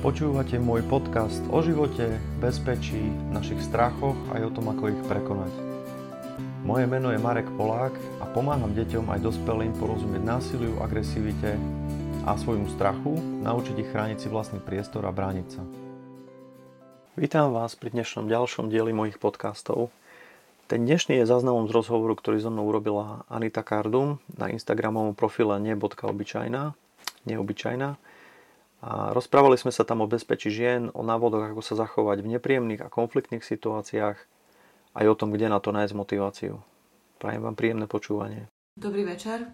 Počúvate môj podcast o živote, bezpečí, našich strachoch aj o tom, ako ich prekonať. Moje meno je Marek Polák a pomáham deťom aj dospelým porozumieť násiliu, agresivite a svojmu strachu, naučiť ich chrániť si vlastný priestor a brániť sa. Vítam vás pri dnešnom ďalšom dieli mojich podcastov. Ten dnešný je záznamom z rozhovoru, ktorý so mnou urobila Anita Kardum na Instagramovom profile nie.obyčajná, neobyčajná a rozprávali sme sa tam o bezpečí žien, o návodoch, ako sa zachovať v nepríjemných a konfliktných situáciách, aj o tom, kde na to nájsť motiváciu. Prajem vám príjemné počúvanie. Dobrý večer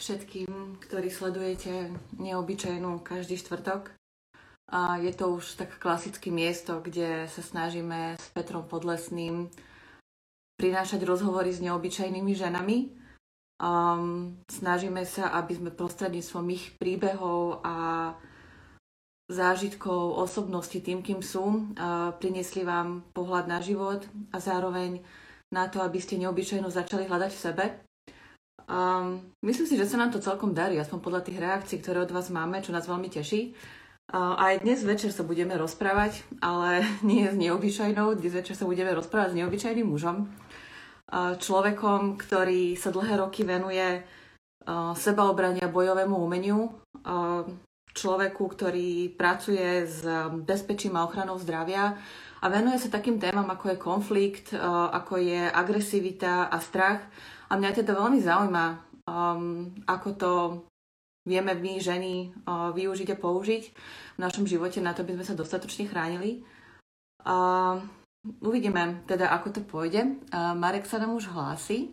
všetkým, ktorí sledujete neobyčajnú každý štvrtok. A je to už tak klasické miesto, kde sa snažíme s Petrom Podlesným prinášať rozhovory s neobyčajnými ženami. Um, snažíme sa, aby sme prostredníctvom ich príbehov a zážitkov, osobnosti tým, kým sú. Priniesli vám pohľad na život a zároveň na to, aby ste neobyčajnú začali hľadať v sebe. Um, myslím si, že sa nám to celkom darí, aspoň podľa tých reakcií, ktoré od vás máme, čo nás veľmi teší. Uh, aj dnes večer sa budeme rozprávať, ale nie s neobyčajnou. Dnes večer sa budeme rozprávať s neobyčajným mužom. Uh, človekom, ktorý sa dlhé roky venuje uh, sebaobrania bojovému umeniu. Uh, človeku, ktorý pracuje s bezpečím a ochranou zdravia a venuje sa takým témam, ako je konflikt, eh, ako je agresivita a strach. A mňa teda veľmi zaujíma, um, ako to vieme my, ženy, uh, využiť a použiť v našom živote na to, aby sme sa dostatočne chránili. Uh, uvidíme teda, ako to pôjde. Uh, Marek sa nám už hlási.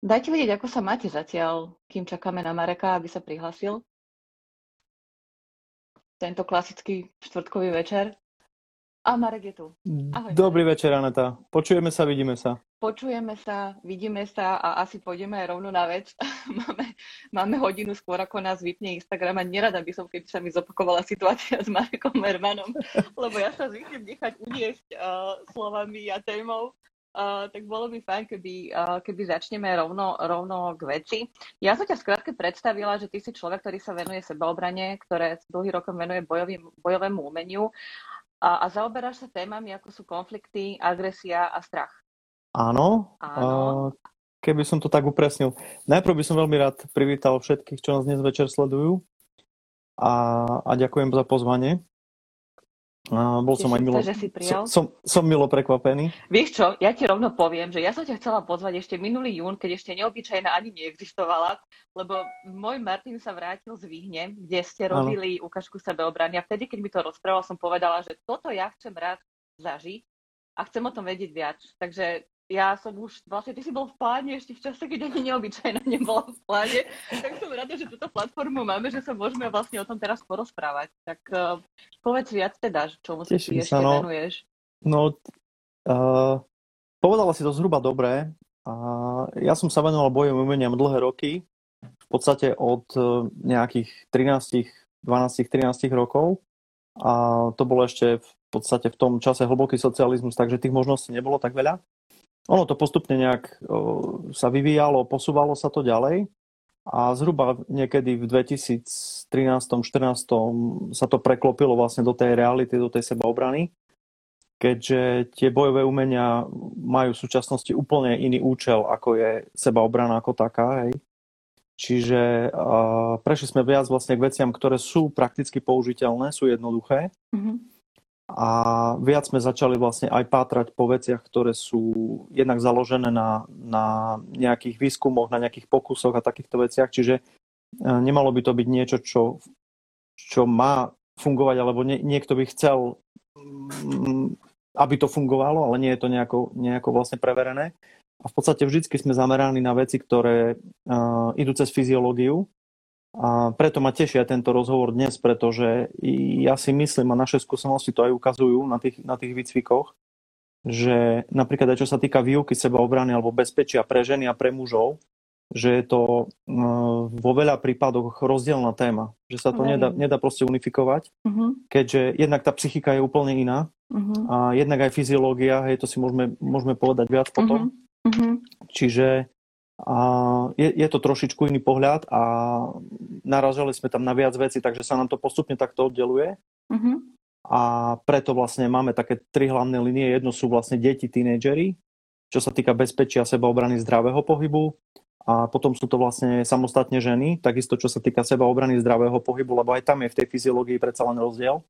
Dajte vedieť, ako sa máte zatiaľ, kým čakáme na Mareka, aby sa prihlasil. Tento klasický štvrtkový večer. A Marek je tu. Ahoj. Dobrý Marek. večer, Aneta. Počujeme sa, vidíme sa. Počujeme sa, vidíme sa a asi pôjdeme aj rovno na vec. máme, máme hodinu skôr, ako nás vypne Instagram a nerada by som, keby sa mi zopakovala situácia s Marekom Mermanom, lebo ja sa zvyknem nechať uniesť uh, slovami a témou Uh, tak bolo by fajn, keby, uh, keby začneme rovno, rovno k veci. Ja som ťa skrátke predstavila, že ty si človek, ktorý sa venuje sebaobrane, ktoré dlhý rokom venuje bojovým, bojovému umeniu a, a zaoberáš sa témami, ako sú konflikty, agresia a strach. Áno. Áno. Uh, keby som to tak upresnil. Najprv by som veľmi rád privítal všetkých, čo nás dnes večer sledujú a, a ďakujem za pozvanie. A bol som aj milo, že si prijal. Som, som, som milo prekvapený. Vieš čo, ja ti rovno poviem, že ja som ťa chcela pozvať ešte minulý jún, keď ešte neobyčajná ani neexistovala, lebo môj Martin sa vrátil z Výhne, kde ste robili ano. ukážku sebeobrany a vtedy, keď mi to rozprával, som povedala, že toto ja chcem rád zažiť a chcem o tom vedieť viac. Takže ja som už, vlastne ty si bol v pláne ešte v čase, keď ani neobyčajná nebola v pláne, tak som rada, že túto platformu máme, že sa môžeme vlastne o tom teraz porozprávať. Tak uh, povedz viac teda, čomu si ty ešte no, venuješ. No, uh, povedala si to zhruba dobre. Uh, ja som sa venoval bojom umeniam dlhé roky, v podstate od uh, nejakých 13, 12, 13 rokov. A to bolo ešte v podstate v tom čase hlboký socializmus, takže tých možností nebolo tak veľa. Ono to postupne nejak sa vyvíjalo, posúvalo sa to ďalej a zhruba niekedy v 2013-2014 sa to preklopilo vlastne do tej reality, do tej sebaobrany, keďže tie bojové umenia majú v súčasnosti úplne iný účel, ako je sebaobrana ako taká. Hej. Čiže uh, prešli sme viac vlastne k veciam, ktoré sú prakticky použiteľné, sú jednoduché. Mm-hmm a viac sme začali vlastne aj pátrať po veciach, ktoré sú jednak založené na, na nejakých výskumoch, na nejakých pokusoch a takýchto veciach, čiže e, nemalo by to byť niečo, čo, čo má fungovať, alebo nie, niekto by chcel, mm, aby to fungovalo, ale nie je to nejako, nejako vlastne preverené. A v podstate vždy sme zameraní na veci, ktoré uh, idú cez fyziológiu, a preto ma tešia tento rozhovor dnes, pretože ja si myslím, a naše skúsenosti to aj ukazujú na tých, na tých výcvikoch, že napríklad aj čo sa týka výuky sebaobrany alebo bezpečia pre ženy a pre mužov, že je to e, vo veľa prípadoch rozdielna téma, že sa to nedá, nedá proste unifikovať, uh-huh. keďže jednak tá psychika je úplne iná uh-huh. a jednak aj fyziológia, hej, to si môžeme, môžeme povedať viac potom. Uh-huh. Uh-huh. Čiže A je, je to trošičku iný pohľad a naražali sme tam na viac veci, takže sa nám to postupne takto oddeluje. Uh-huh. A preto vlastne máme také tri hlavné linie. Jedno sú vlastne deti, tínejdžeri, čo sa týka bezpečia sebaobrany zdravého pohybu. A potom sú to vlastne samostatne ženy, takisto čo sa týka sebaobrany zdravého pohybu, lebo aj tam je v tej fyziológii predsa len rozdiel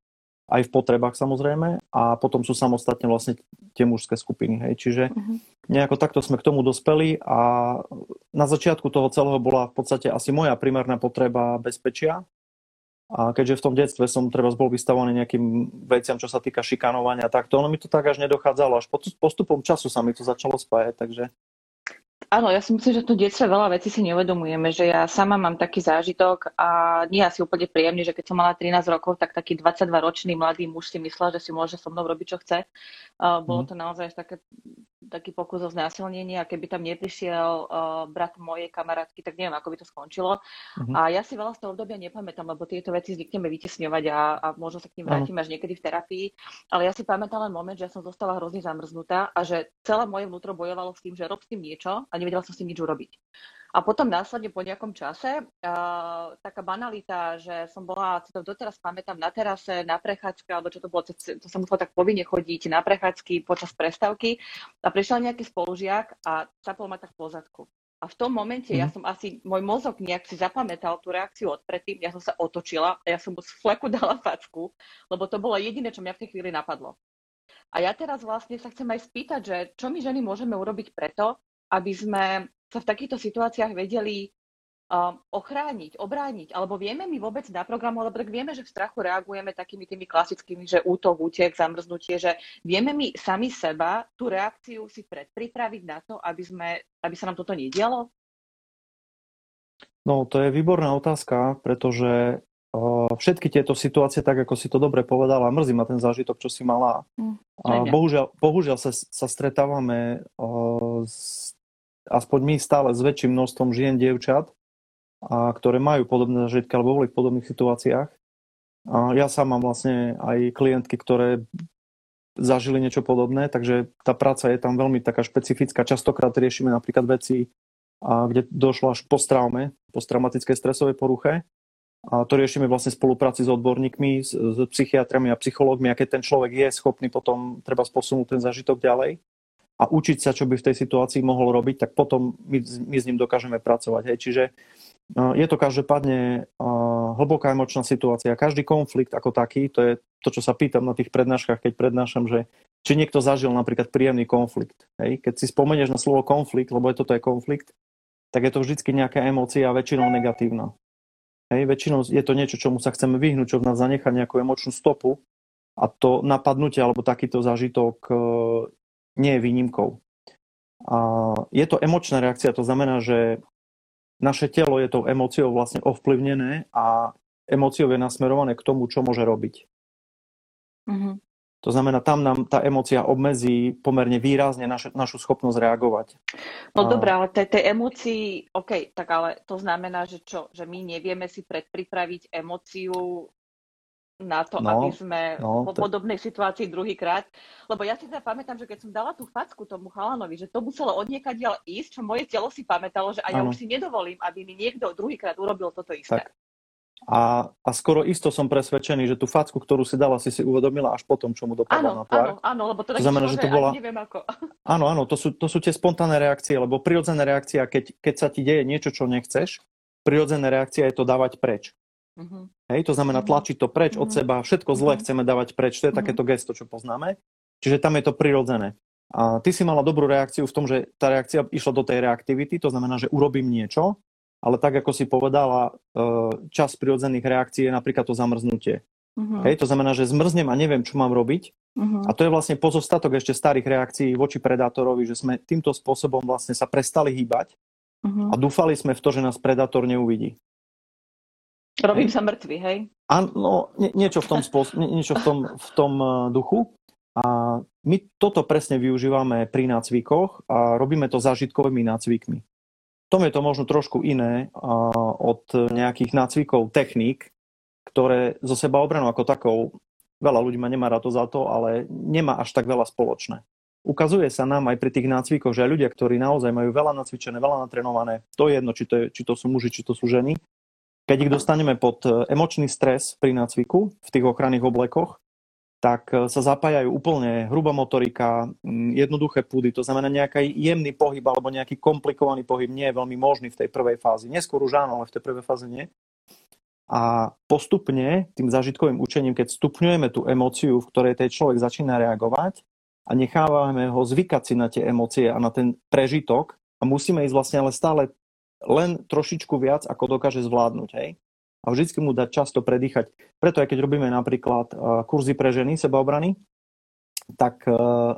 aj v potrebách samozrejme a potom sú samostatne vlastne tie mužské skupiny. Hej. Čiže uh-huh. nejako takto sme k tomu dospeli a na začiatku toho celého bola v podstate asi moja primárna potreba bezpečia. A keďže v tom detstve som treba bol vystavovaný nejakým veciam, čo sa týka šikanovania, tak to ono mi to tak až nedochádzalo. Až postupom času sa mi to začalo spájať, takže Áno, ja si myslím, že tu detstve veľa vecí si neuvedomujeme, že ja sama mám taký zážitok a nie asi úplne príjemný, že keď som mala 13 rokov, tak taký 22-ročný mladý muž si myslel, že si môže so mnou robiť, čo chce. Uh, bolo mhm. to naozaj také taký pokus o znásilnenie a keby tam neprišiel uh, brat mojej kamarátky, tak neviem, ako by to skončilo. Uh-huh. A ja si veľa z toho obdobia nepamätám, lebo tieto veci zvykneme vytesňovať a, a možno sa k ním vrátim uh-huh. až niekedy v terapii. Ale ja si pamätám len moment, že ja som zostala hrozne zamrznutá a že celé moje vnútro bojovalo s tým, že rob s tým niečo a nevedela som s tým nič urobiť. A potom následne po nejakom čase uh, taká banalita, že som bola, si to doteraz pamätám, na terase, na prechádzke, alebo čo to bolo, to, to som musela tak povinne chodiť na prechádzky počas prestávky a prišiel nejaký spolužiak a capol ma tak po zadku. A v tom momente mm. ja mhm. som asi, môj mozog nejak si zapamätal tú reakciu od predtým, ja som sa otočila a ja som mu z fleku dala facku, lebo to bolo jediné, čo mňa v tej chvíli napadlo. A ja teraz vlastne sa chcem aj spýtať, že čo my ženy môžeme urobiť preto, aby sme sa v takýchto situáciách vedeli ochrániť, obrániť, alebo vieme my vôbec na programu, lebo tak vieme, že v strachu reagujeme takými tými klasickými, že útok, útek, zamrznutie, že vieme my sami seba tú reakciu si predpripraviť na to, aby, sme, aby sa nám toto nedialo? No, to je výborná otázka, pretože uh, všetky tieto situácie, tak ako si to dobre povedala, mrzí ma ten zážitok, čo si mala. Mm, uh, bohužiaľ, bohužiaľ sa, sa stretávame uh, s aspoň my stále s väčším množstvom žien, dievčat, a, ktoré majú podobné zažitky alebo boli v podobných situáciách. A ja sám mám vlastne aj klientky, ktoré zažili niečo podobné, takže tá práca je tam veľmi taká špecifická. Častokrát riešime napríklad veci, a kde došlo až po traume, traumatickej stresovej poruche. A to riešime vlastne v spolupráci s odborníkmi, s, s psychiatrami a psychológmi, a keď ten človek je schopný potom treba posunúť ten zažitok ďalej a učiť sa, čo by v tej situácii mohol robiť, tak potom my, my s ním dokážeme pracovať. Hej. Čiže je to každopádne hlboká emočná situácia. Každý konflikt ako taký, to je to, čo sa pýtam na tých prednáškach, keď prednášam, že či niekto zažil napríklad príjemný konflikt. Hej. Keď si spomenieš na slovo konflikt, lebo je toto je konflikt, tak je to vždy nejaká emócia, väčšinou negatívna. Hej, väčšinou je to niečo, čomu sa chceme vyhnúť, čo v nás zanechá nejakú emočnú stopu a to napadnutie alebo takýto zážitok nie je výnimkou. A je to emočná reakcia, to znamená, že naše telo je tou emóciou vlastne ovplyvnené a emóciou je nasmerované k tomu, čo môže robiť. Mm-hmm. To znamená, tam nám tá emócia obmedzí pomerne výrazne naš, našu schopnosť reagovať. No a... dobré, ale tej, tej emócii, OK, tak ale to znamená, že čo? Že my nevieme si predpripraviť emóciu na to, no, aby sme no, po podobnej situácii druhýkrát. Lebo ja si teda pamätám, že keď som dala tú facku tomu chalanovi, že to muselo odniekať ďalej ísť, čo moje telo si pamätalo, že aj ja už si nedovolím, aby mi niekto druhýkrát urobil toto isté. Tak. A, a skoro isto som presvedčený, že tú facku, ktorú si dala, si si uvedomila až potom, čo mu dopadla na tvár. Áno, áno, lebo to, to znamená, že to bola... neviem ako. Áno, áno, to sú, to sú tie spontánne reakcie, lebo prirodzená reakcia, keď, keď sa ti deje niečo, čo nechceš, prirodzená reakcia je to dávať preč. Uh-huh. Hej, to znamená mhm. tlačiť to preč uh-huh. od mhm. seba, všetko zlé uh-huh. chceme dávať preč, to je uh-huh. takéto gesto, čo poznáme. Čiže tam je to prirodzené. A ty si mala dobrú reakciu v tom, že tá reakcia išla do tej reaktivity, to znamená, že urobím niečo, ale tak, ako si povedala, e, čas prirodzených reakcií je napríklad to zamrznutie. Uh-huh. Hej, to znamená, že zmrznem a neviem, čo mám robiť. Uh-huh. A to je vlastne pozostatok ešte starých reakcií voči predátorovi, že sme týmto spôsobom vlastne sa prestali hýbať uh-huh. a dúfali sme v to, že nás predátor neuvidí. Robím hej. sa mŕtvy, hej? Áno, nie, niečo v tom, spôsob, niečo v tom, v tom uh, duchu. A my toto presne využívame pri nácvikoch a robíme to zážitkovými nácvikmi. V tom je to možno trošku iné uh, od nejakých nácvikov techník, ktoré zo seba obranou ako takou, veľa ľudí ma nemá rád to za to, ale nemá až tak veľa spoločné. ukazuje sa nám aj pri tých nácvikoch, že ľudia, ktorí naozaj majú veľa nacvičené, veľa natrenované, to je jedno, či to, je, či to sú muži, či to sú ženy, keď ich dostaneme pod e, emočný stres pri nácviku v tých ochranných oblekoch, tak e, sa zapájajú úplne hrubá motorika, jednoduché púdy, to znamená nejaký jemný pohyb alebo nejaký komplikovaný pohyb nie je veľmi možný v tej prvej fázi. Neskôr už áno, ale v tej prvej fáze nie. A postupne tým zážitkovým učením, keď stupňujeme tú emóciu, v ktorej ten človek začína reagovať a nechávame ho zvykať si na tie emócie a na ten prežitok a musíme ísť vlastne ale stále len trošičku viac, ako dokáže zvládnuť. Hej? A vždycky mu dať často predýchať. Preto aj keď robíme napríklad uh, kurzy pre ženy sebaobrany, tak uh,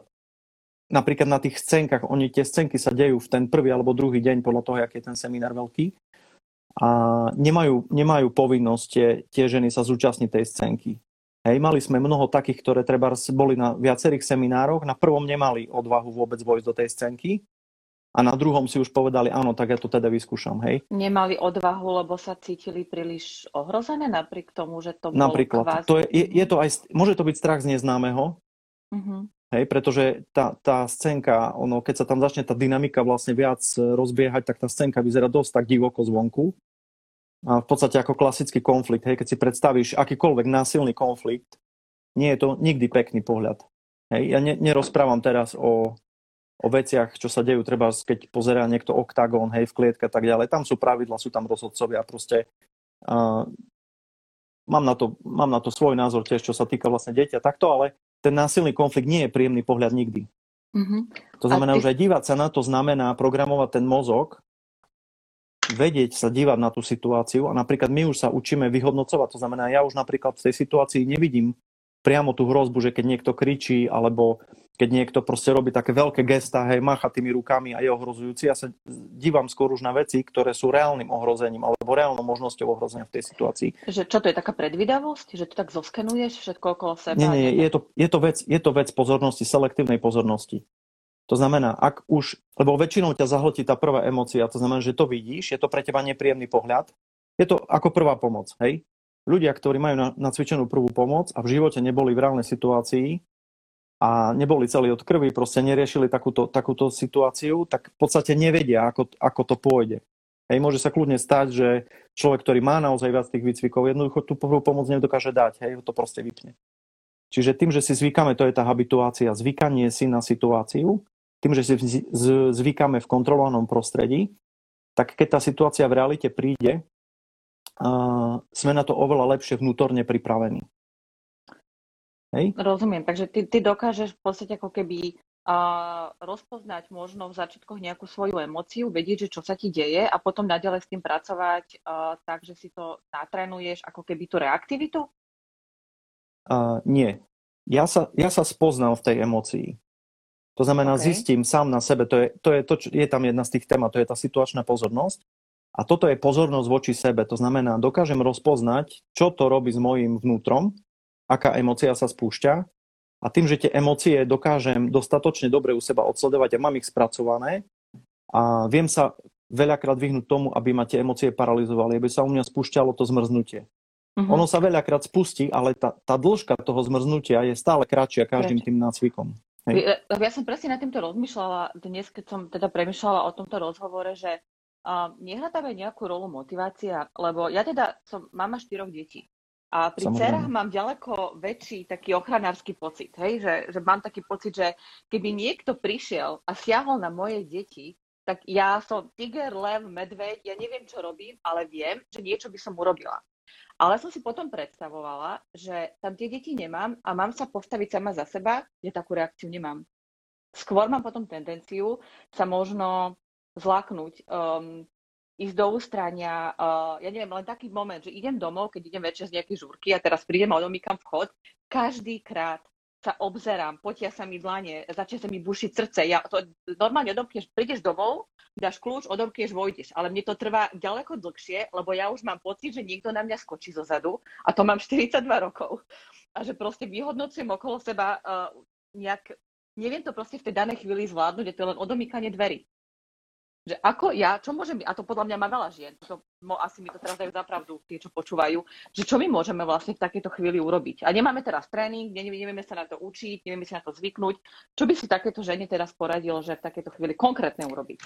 napríklad na tých scénkach, oni tie scénky sa dejú v ten prvý alebo druhý deň podľa toho, aký je ten seminár veľký a nemajú, nemajú povinnosť tie, tie ženy sa zúčastniť tej scénky. Hej, mali sme mnoho takých, ktoré treba boli na viacerých seminároch, na prvom nemali odvahu vôbec vojsť do tej scénky a na druhom si už povedali, áno, tak ja to teda vyskúšam, hej. Nemali odvahu, lebo sa cítili príliš ohrozené napriek tomu, že to Napríklad, kvázi... to je, je, je to aj, môže to byť strach z neznámeho, uh-huh. hej, pretože tá, tá scénka, ono, keď sa tam začne tá dynamika vlastne viac rozbiehať, tak tá scénka vyzerá dosť tak divoko zvonku a v podstate ako klasický konflikt. Hej, keď si predstavíš akýkoľvek násilný konflikt, nie je to nikdy pekný pohľad. Hej, ja ne, nerozprávam teraz o, o veciach, čo sa dejú, treba keď pozerá niekto oktagón, hej, v klietke a tak ďalej. Tam sú pravidla, sú tam rozhodcovia, proste uh, mám, na to, mám na to svoj názor tiež, čo sa týka vlastne dieťa takto, ale ten násilný konflikt nie je príjemný pohľad nikdy. Mm-hmm. To znamená, ty... že aj dívať sa na to znamená programovať ten mozog vedieť sa dívať na tú situáciu a napríklad my už sa učíme vyhodnocovať. To znamená, ja už napríklad v tej situácii nevidím priamo tú hrozbu, že keď niekto kričí alebo keď niekto proste robí také veľké gesta, hej, mácha tými rukami a je ohrozujúci. Ja sa dívam skôr už na veci, ktoré sú reálnym ohrozením alebo reálnou možnosťou ohrozenia v tej situácii. Že čo to je taká predvydavosť? Že to tak zoskenuješ všetko okolo seba? Nie, nie, je to, je to, vec, je to vec pozornosti, selektívnej pozornosti. To znamená, ak už, lebo väčšinou ťa zahltí tá prvá emócia, to znamená, že to vidíš, je to pre teba nepríjemný pohľad, je to ako prvá pomoc, hej? Ľudia, ktorí majú na, nacvičenú prvú pomoc a v živote neboli v reálnej situácii a neboli celí od krvi, proste neriešili takúto, takúto situáciu, tak v podstate nevedia, ako, ako to pôjde. Hej, môže sa kľudne stať, že človek, ktorý má naozaj viac tých výcvikov, jednoducho tú prvú pomoc nedokáže dať, hej, to proste vypne. Čiže tým, že si zvykáme, to je tá habituácia, zvykanie si na situáciu, tým, že si zvykáme v kontrolovanom prostredí, tak keď tá situácia v realite príde, sme na to oveľa lepšie vnútorne pripravení. Hej? Rozumiem, takže ty, ty dokážeš v podstate ako keby a rozpoznať možno v začiatkoch nejakú svoju emóciu, vedieť, že čo sa ti deje a potom naďalej s tým pracovať uh, tak, že si to natrenuješ ako keby tú reaktivitu? Uh, nie. Ja sa, ja sa spoznám v tej emócii. To znamená, okay. zistím sám na sebe, to je, to je, to, je tam jedna z tých tém, to je tá situačná pozornosť. A toto je pozornosť voči sebe. To znamená, dokážem rozpoznať, čo to robí s mojím vnútrom, aká emócia sa spúšťa. A tým, že tie emócie dokážem dostatočne dobre u seba odsledovať a mám ich spracované a viem sa veľakrát vyhnúť tomu, aby ma tie emócie paralizovali, aby sa u mňa spúšťalo to zmrznutie. Uh-huh. Ono sa veľakrát spustí, ale tá, tá dĺžka toho zmrznutia je stále kratšia každým tým nácvikom. Hej. Ja, ja som presne nad týmto rozmýšľala dnes, keď som teda premyšľala o tomto rozhovore, že uh, nehrá tam aj nejakú rolu motivácia, lebo ja teda som mama štyroch detí. A pri Samozrejme. mám ďaleko väčší taký ochranársky pocit, hej? Že, že mám taký pocit, že keby niekto prišiel a siahol na moje deti, tak ja som tiger, lev, medveď, ja neviem, čo robím, ale viem, že niečo by som urobila. Ale som si potom predstavovala, že tam tie deti nemám a mám sa postaviť sama za seba, že takú reakciu nemám. Skôr mám potom tendenciu sa možno zlaknúť, um, ísť do ústrania, uh, ja neviem, len taký moment, že idem domov, keď idem večer z nejakej žúrky a teraz prídem a odomýkam vchod, každý krát sa obzerám, potia sa mi dlane, začne sa mi bušiť srdce. Ja to normálne odomkneš, prídeš domov, dáš kľúč, odomkneš, vojdeš. Ale mne to trvá ďaleko dlhšie, lebo ja už mám pocit, že niekto na mňa skočí zo zadu a to mám 42 rokov. A že proste vyhodnocujem okolo seba uh, nejak, neviem to proste v tej danej chvíli zvládnuť, je to len odomýkanie dverí. Že ako ja, čo môžem, a to podľa mňa má veľa žien, to, mo, asi mi to teraz dajú za pravdu, tí, čo počúvajú, že čo my môžeme vlastne v takejto chvíli urobiť. A nemáme teraz tréning, nevieme sa na to učiť, nevieme si na to zvyknúť. Čo by si takéto žene teraz poradil, že v takejto chvíli konkrétne urobiť?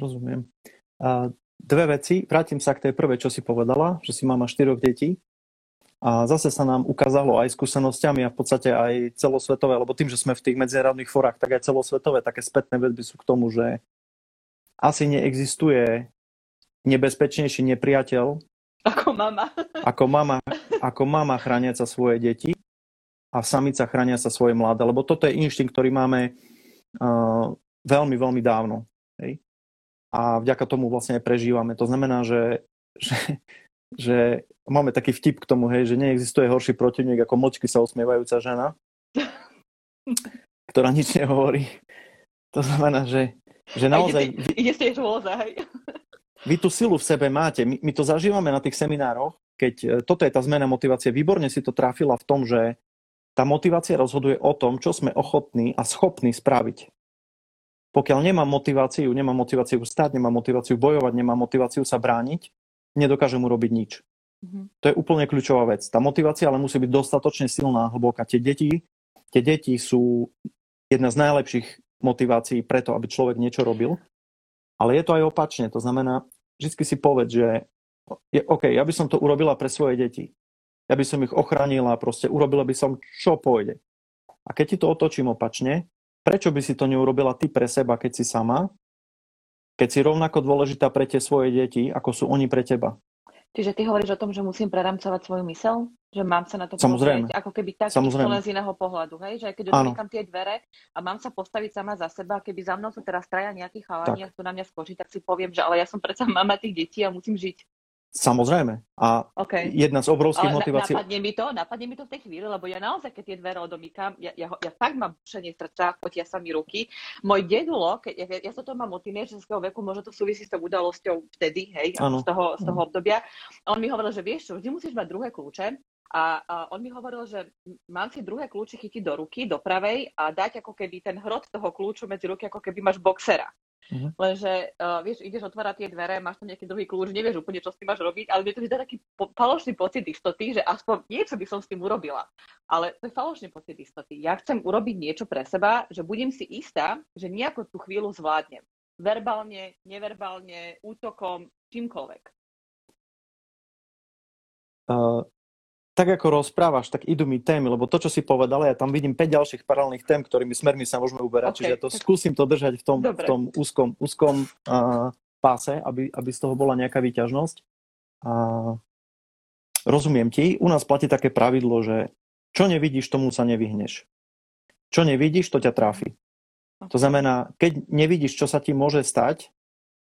Rozumiem. A dve veci. Vrátim sa k tej prvej, čo si povedala, že si mama štyroch detí. A zase sa nám ukázalo aj skúsenosťami a v podstate aj celosvetové, lebo tým, že sme v tých medzinárodných forách, tak aj celosvetové také spätné vedby sú k tomu, že asi neexistuje nebezpečnejší nepriateľ ako mama. Ako mama, ako mama chrániaca svoje deti a samica chrániaca svoje mladé. Lebo toto je inštinkt, ktorý máme uh, veľmi, veľmi dávno. Hej? A vďaka tomu vlastne aj prežívame. To znamená, že, že, že máme taký vtip k tomu, hej, že neexistuje horší protivník ako močky sa usmievajúca žena, ktorá nič nehovorí. To znamená, že že naozaj... Ide, ide rôza, hej. Vy tú silu v sebe máte. My, my to zažívame na tých seminároch, keď e, toto je tá zmena motivácie. Výborne si to trafila v tom, že tá motivácia rozhoduje o tom, čo sme ochotní a schopní spraviť. Pokiaľ nemám motiváciu, nemám motiváciu stať, nemám motiváciu bojovať, nemám motiváciu sa brániť, nedokážem urobiť nič. Mm-hmm. To je úplne kľúčová vec. Tá motivácia ale musí byť dostatočne silná, hlboká. Tie deti, tie deti sú jedna z najlepších motivácií preto, aby človek niečo robil. Ale je to aj opačne. To znamená, vždy si povedz, že je, OK, ja by som to urobila pre svoje deti. Ja by som ich ochránila, proste urobila by som, čo pôjde. A keď ti to otočím opačne, prečo by si to neurobila ty pre seba, keď si sama, keď si rovnako dôležitá pre tie svoje deti, ako sú oni pre teba? Čiže ty hovoríš o tom, že musím preramcovať svoju mysel? Že mám sa na to Samozrejme. pozrieť ako keby tak Samozrejme. z iného pohľadu, hej? Že keď otvorím tie dvere a mám sa postaviť sama za seba, keby za mnou sú teraz traja nejakí chalani a chcú na mňa skočiť, tak si poviem, že ale ja som predsa mama tých detí a musím žiť. Samozrejme. A okay. jedna z obrovských Ale motivácií... Napadne mi to, napadne mi to v tej chvíli, lebo ja naozaj, keď tie dvere odomýkam, ja, ja, ja fakt mám všenie srdca, potia sa mi ruky. Môj dedulo, keď, ja, ja sa to mám od tínedžerského veku, možno to súvisí s tou udalosťou vtedy, hej, z toho, z toho obdobia. On mi hovoril, že vieš čo, vždy musíš mať druhé kľúče, a, a on mi hovoril, že mám si druhé kľúče chytiť do ruky, do pravej a dať ako keby ten hrot toho kľúču medzi ruky, ako keby máš boxera. Uh-huh. Lenže, uh, vieš, ideš otvárať tie dvere, máš tam nejaký druhý kľúč, nevieš úplne, čo s tým máš robiť, ale mne to vždy taký po- falošný pocit istoty, že aspoň niečo by som s tým urobila. Ale to je falošný pocit istoty. Ja chcem urobiť niečo pre seba, že budem si istá, že nejako tú chvíľu zvládnem. Verbálne, neverbálne, útokom, čímkoľvek. Uh, tak ako rozprávaš, tak idú mi témy, lebo to, čo si povedal, ja tam vidím 5 ďalších paralelných tém, ktorými smermi sa môžeme uberať, okay. čiže to skúsim to držať v tom, v tom úzkom, úzkom uh, páse, aby, aby z toho bola nejaká výťažnosť. Uh, rozumiem ti, u nás platí také pravidlo, že čo nevidíš, tomu sa nevyhneš. Čo nevidíš, to ťa tráfi. To znamená, keď nevidíš, čo sa ti môže stať,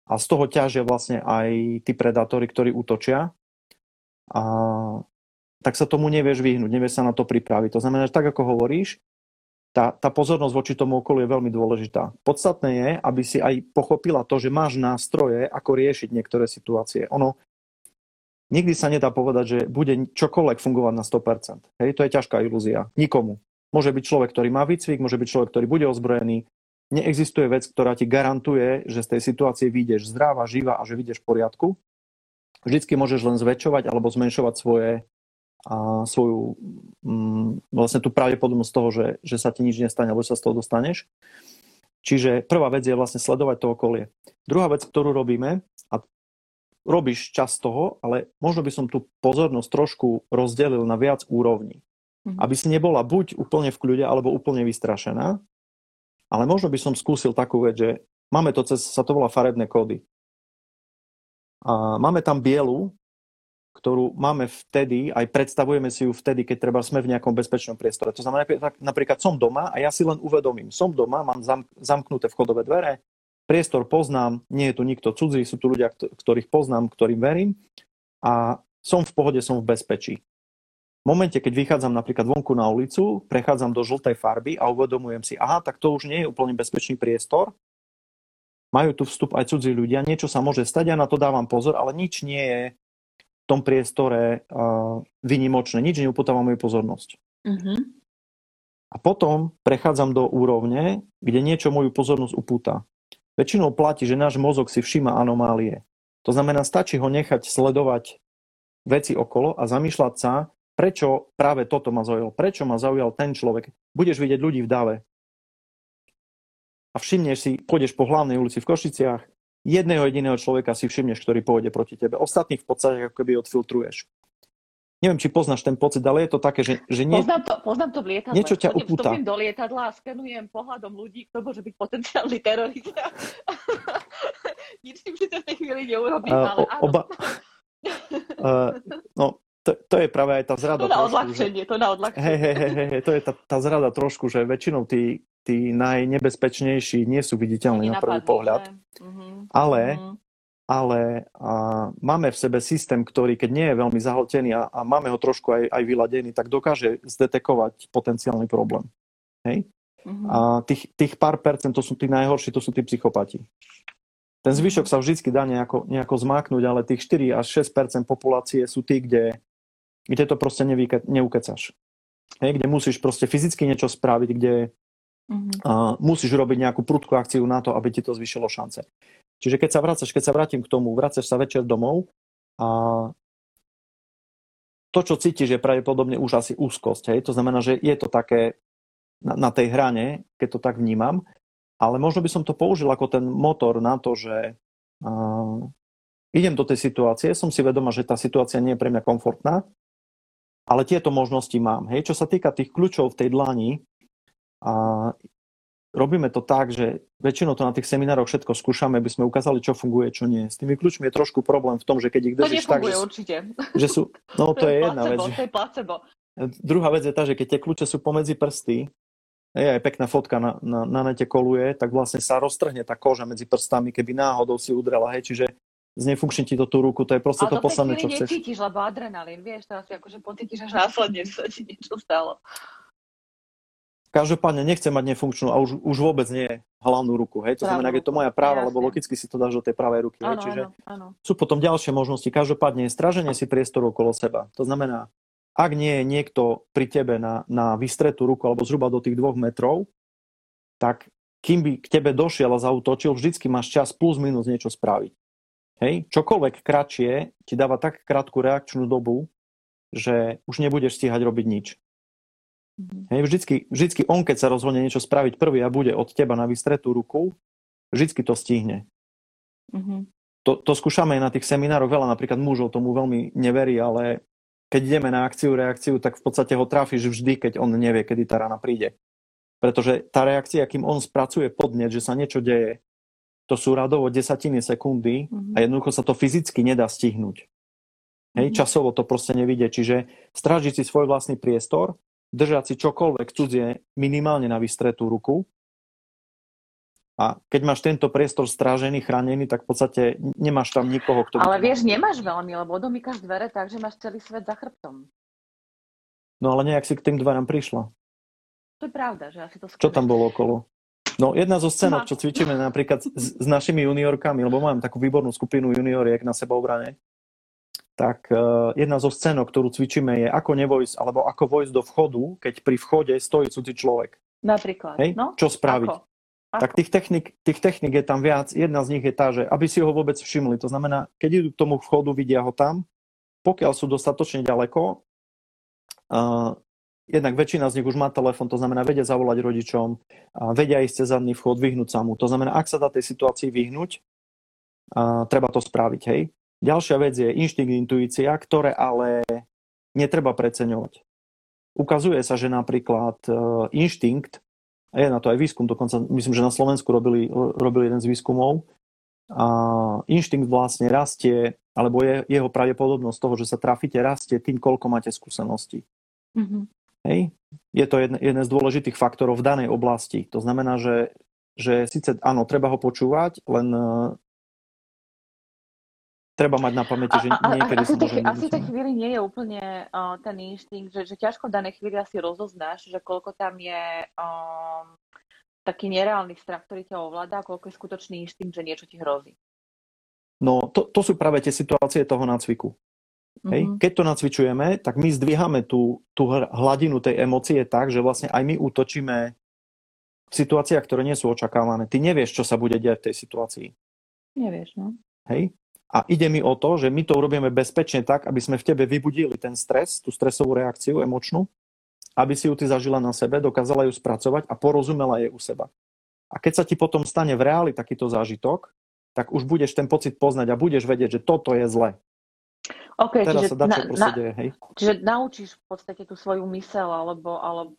a z toho ťažia vlastne aj tí predátori, ktorí útočia, a tak sa tomu nevieš vyhnúť, nevieš sa na to pripraviť. To znamená, že tak ako hovoríš, tá, tá pozornosť voči tomu okolu je veľmi dôležitá. Podstatné je, aby si aj pochopila to, že máš nástroje, ako riešiť niektoré situácie. Ono, nikdy sa nedá povedať, že bude čokoľvek fungovať na 100%. Hej, to je ťažká ilúzia. Nikomu. Môže byť človek, ktorý má výcvik, môže byť človek, ktorý bude ozbrojený. Neexistuje vec, ktorá ti garantuje, že z tej situácie vyjdeš zdravá, živá a že vyjdeš v poriadku. Vždycky môžeš len zväčšovať alebo zmenšovať svoje a svoju mm, vlastne tú pravdepodobnosť toho, že, že sa ti nič nestane, alebo sa z toho dostaneš. Čiže prvá vec je vlastne sledovať to okolie. Druhá vec, ktorú robíme, a robíš čas toho, ale možno by som tú pozornosť trošku rozdelil na viac úrovní. Mm-hmm. Aby si nebola buď úplne v kľude, alebo úplne vystrašená, ale možno by som skúsil takú vec, že máme to cez, sa to volá farebné kódy. A máme tam bielu, ktorú máme vtedy, aj predstavujeme si ju vtedy, keď treba sme v nejakom bezpečnom priestore. To znamená, napríklad som doma a ja si len uvedomím, som doma, mám zamknuté vchodové dvere, priestor poznám, nie je tu nikto cudzí, sú tu ľudia, ktorých poznám, ktorým verím a som v pohode, som v bezpečí. V momente, keď vychádzam napríklad vonku na ulicu, prechádzam do žltej farby a uvedomujem si, aha, tak to už nie je úplne bezpečný priestor, majú tu vstup aj cudzí ľudia, niečo sa môže stať, ja na to dávam pozor, ale nič nie je tom priestore uh, vynimočné. Nič neupotáva moju pozornosť. Uh-huh. A potom prechádzam do úrovne, kde niečo moju pozornosť upúta. väčšinou platí, že náš mozog si všíma anomálie. To znamená, stačí ho nechať sledovať veci okolo a zamýšľať sa, prečo práve toto ma zaujalo, prečo ma zaujal ten človek. Budeš vidieť ľudí v dave. A všimneš si, pôjdeš po hlavnej ulici v Košiciach, jedného jediného človeka si všimneš, ktorý pôjde proti tebe. Ostatných v podstate ako keby odfiltruješ. Neviem, či poznáš ten pocit, ale je to také, že, že nie... Poznám to, poznám to v lietadle. Niečo ťa upúta. Vstupím do lietadla a skenujem pohľadom ľudí, kto môže byť potenciálny terorista. Nič tým, že to v tej chvíli neurobím, uh, ale áno. Oba... uh, no, to, to je práve aj tá zrada. To na odľahčenie, že... to na odľahčenie. Hej, hej, hej, hej, to je tá, tá zrada trošku, že väčšinou tí, tí najnebezpečnejší nie sú viditeľní na prvý pohľad. Uh-huh. Ale uh-huh ale a, máme v sebe systém, ktorý keď nie je veľmi zahltený a, a máme ho trošku aj, aj vyladený, tak dokáže zdetekovať potenciálny problém. Hej? Mm-hmm. A tých, tých pár percent, to sú tí najhorší, to sú tí psychopati. Ten zvyšok sa vždy dá nejako, nejako zmáknuť, ale tých 4 až 6% populácie sú tí, kde, kde to proste nevyke, neukecaš. Hej, kde musíš proste fyzicky niečo spraviť, kde mm-hmm. a, musíš robiť nejakú prudkú akciu na to, aby ti to zvyšilo šance. Čiže keď sa vracaš, keď sa vrátim k tomu, vracaš sa večer domov a to, čo cítiš, je pravdepodobne už asi úzkosť. Hej? To znamená, že je to také na, na tej hrane, keď to tak vnímam, ale možno by som to použil ako ten motor na to, že uh, idem do tej situácie, som si vedomá, že tá situácia nie je pre mňa komfortná, ale tieto možnosti mám. Hej? Čo sa týka tých kľúčov v tej dlani, a robíme to tak, že väčšinou to na tých seminároch všetko skúšame, aby sme ukázali, čo funguje, čo nie. S tými kľúčmi je trošku problém v tom, že keď ich držíš tak, že, určite. že sú... No to, to je, je jedna placebo, vec. To je placebo. Druhá vec je tá, že keď tie kľúče sú pomedzi prsty, je aj pekná fotka na, na, na nete koluje, tak vlastne sa roztrhne tá koža medzi prstami, keby náhodou si udrela, hej, čiže znefunkčí ti to tú ruku, to je proste Ale to posledné, čo chceš. To lebo adrenalín, vieš, teraz si akože pocítiš až následne, že sa ti niečo stalo. Každopádne nechcem mať nefunkčnú a už, už vôbec nie hlavnú ruku. Hej? To znamená, že je to moja práva, Jasne. lebo logicky si to dáš do tej pravej ruky. Hej? Čiže ano, ano. sú potom ďalšie možnosti. Každopádne straženie si priestoru okolo seba. To znamená, ak nie je niekto pri tebe na, na vystretú ruku alebo zhruba do tých dvoch metrov, tak kým by k tebe došiel a zautočil, vždycky máš čas plus minus niečo spraviť. Hej? Čokoľvek kratšie ti dáva tak krátku reakčnú dobu, že už nebudeš stíhať robiť nič. Mm-hmm. Hej, vždycky, vždycky on, keď sa rozhodne niečo spraviť prvý a bude od teba na vystretú ruku, vždycky to stihne. Mm-hmm. To, to skúšame aj na tých seminároch, veľa napríklad mužov tomu veľmi neverí, ale keď ideme na akciu, reakciu, tak v podstate ho trafíš vždy, keď on nevie, kedy tá rana príde. Pretože tá reakcia, kým on spracuje podnet, že sa niečo deje, to sú radovo desatiny sekundy mm-hmm. a jednoducho sa to fyzicky nedá stihnúť. Hej, mm-hmm. časovo to proste nevidie. Čiže strážiť si svoj vlastný priestor držať si čokoľvek cudzie minimálne na vystretú ruku. A keď máš tento priestor strážený, chránený, tak v podstate nemáš tam nikoho, kto... Ale vieš, nemáš veľmi, lebo domýkaš dvere tak, že máš celý svet za chrbtom. No ale nejak si k tým dverám prišla. To je pravda, že asi to skôr... Čo tam bolo okolo? No jedna zo scénok, čo cvičíme napríklad s, s našimi juniorkami, lebo mám takú výbornú skupinu junioriek na sebaobrane, tak uh, jedna zo scénok, ktorú cvičíme, je ako nevojsť, alebo ako vojsť do vchodu, keď pri vchode stojí cudzí človek. Napríklad. Hej? No? Čo spraviť? Ako? Ako? Tak tých technik, tých technik je tam viac. Jedna z nich je tá, že aby si ho vôbec všimli. To znamená, keď idú k tomu vchodu, vidia ho tam, pokiaľ sú dostatočne ďaleko, uh, jednak väčšina z nich už má telefon, to znamená, vedia zavolať rodičom, vedia ísť cez zadný vchod, vyhnúť sa mu. To znamená, ak sa dá tej situácii vyhnúť, treba to spraviť, hej. Ďalšia vec je inštinkt, intuícia, ktoré ale netreba preceňovať. Ukazuje sa, že napríklad e, inštinkt, a je na to aj výskum, dokonca myslím, že na Slovensku robili, robili jeden z výskumov, a inštinkt vlastne rastie, alebo je, jeho pravdepodobnosť toho, že sa trafíte, rastie tým, koľko máte skúseností. Mm-hmm. Hej? Je to jeden, jeden z dôležitých faktorov v danej oblasti. To znamená, že, že síce áno, treba ho počúvať, len treba mať na pamäti, že niekedy a, a, asi, sa môže Asi v tej chvíli nie je úplne uh, ten inštinkt, že, že ťažko v danej chvíli asi rozoznáš, že koľko tam je um, taký nereálny strach, ktorý ťa ovláda a koľko je skutočný inštinkt, že niečo ti hrozí. No, to, to sú práve tie situácie toho nácviku. Hej. Mm-hmm. Keď to nacvičujeme, tak my zdvíhame tú, tú hladinu tej emócie tak, že vlastne aj my útočíme v situáciách, ktoré nie sú očakávané. Ty nevieš, čo sa bude diať v tej situácii. Nevieš, no. Hej? A ide mi o to, že my to urobíme bezpečne tak, aby sme v tebe vybudili ten stres, tú stresovú reakciu emočnú, aby si ju ty zažila na sebe, dokázala ju spracovať a porozumela jej u seba. A keď sa ti potom stane v reáli takýto zážitok, tak už budeš ten pocit poznať a budeš vedieť, že toto je zle. Okay, Teraz čiže, sa dá, čo na, proste na, deje, hej? čiže naučíš v podstate tú svoju mysel, alebo, alebo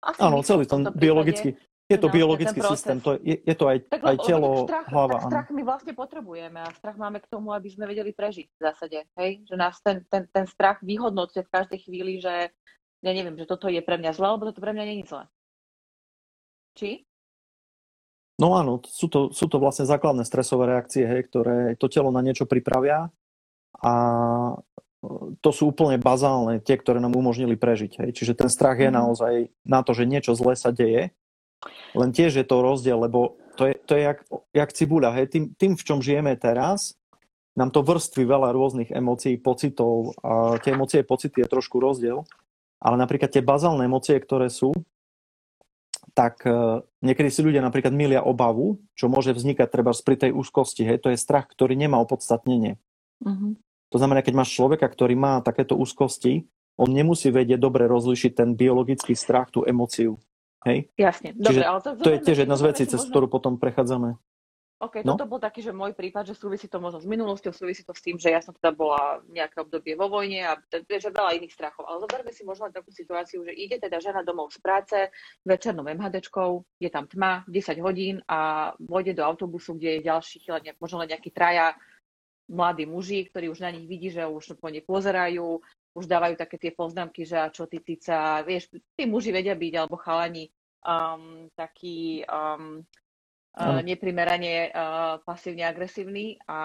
asi Áno, celý ten biologický, je to biologický systém, to je, je to aj, tak, aj telo, strach, hlava. tak strach my vlastne potrebujeme a strach máme k tomu, aby sme vedeli prežiť v zásade. Hej? Že nás ten, ten, ten strach vyhodnocuje v každej chvíli, že ja neviem, že toto je pre mňa zle, alebo toto pre mňa nie je zle. Či? No áno, sú to, sú to vlastne základné stresové reakcie, hej, ktoré to telo na niečo pripravia a e, to sú úplne bazálne, tie, ktoré nám umožnili prežiť. Hej. Čiže ten strach je Mhm. naozaj na to, že niečo zlé sa deje, len tiež je to rozdiel, lebo to je, to je jak, jak cibuľa. Hej. Tým, tým, v čom žijeme teraz, nám to vrství veľa rôznych emócií, pocitov a tie emócie, pocity je trošku rozdiel, ale napríklad tie bazálne emócie, ktoré sú, tak e, niekedy si ľudia napríklad milia obavu, čo môže vznikať treba pri tej úzkosti. Hej, to je strach, ktorý nemá opodstatnenie. Mhm. To znamená, keď máš človeka, ktorý má takéto úzkosti, on nemusí vedieť dobre rozlišiť ten biologický strach, tú emóciu. Hej? Jasne. Čiže Dobre, ale to, To je tiež jedna z vecí, cez možno- ktorú potom prechádzame. OK, No. toto bol taký, že môj prípad, že súvisí to možno s minulosťou, súvisí to s tým, že ja som teda bola nejaké obdobie vo vojne a že veľa iných strachov. Ale zoberme si možno takú situáciu, že ide teda žena domov z práce večernou MHDčkou, je tam tma, 10 hodín a vojde do autobusu, kde je nejak, možno len nejakí traja mladí muži, ktorí už na nich vidí, že už po nej pozerajú, už dávajú také tie poznámky, že a čo ty tyca, vieš, tí muži vedia byť, alebo chalani, um, taký um, uh, neprimerane uh, pasívne agresívny a,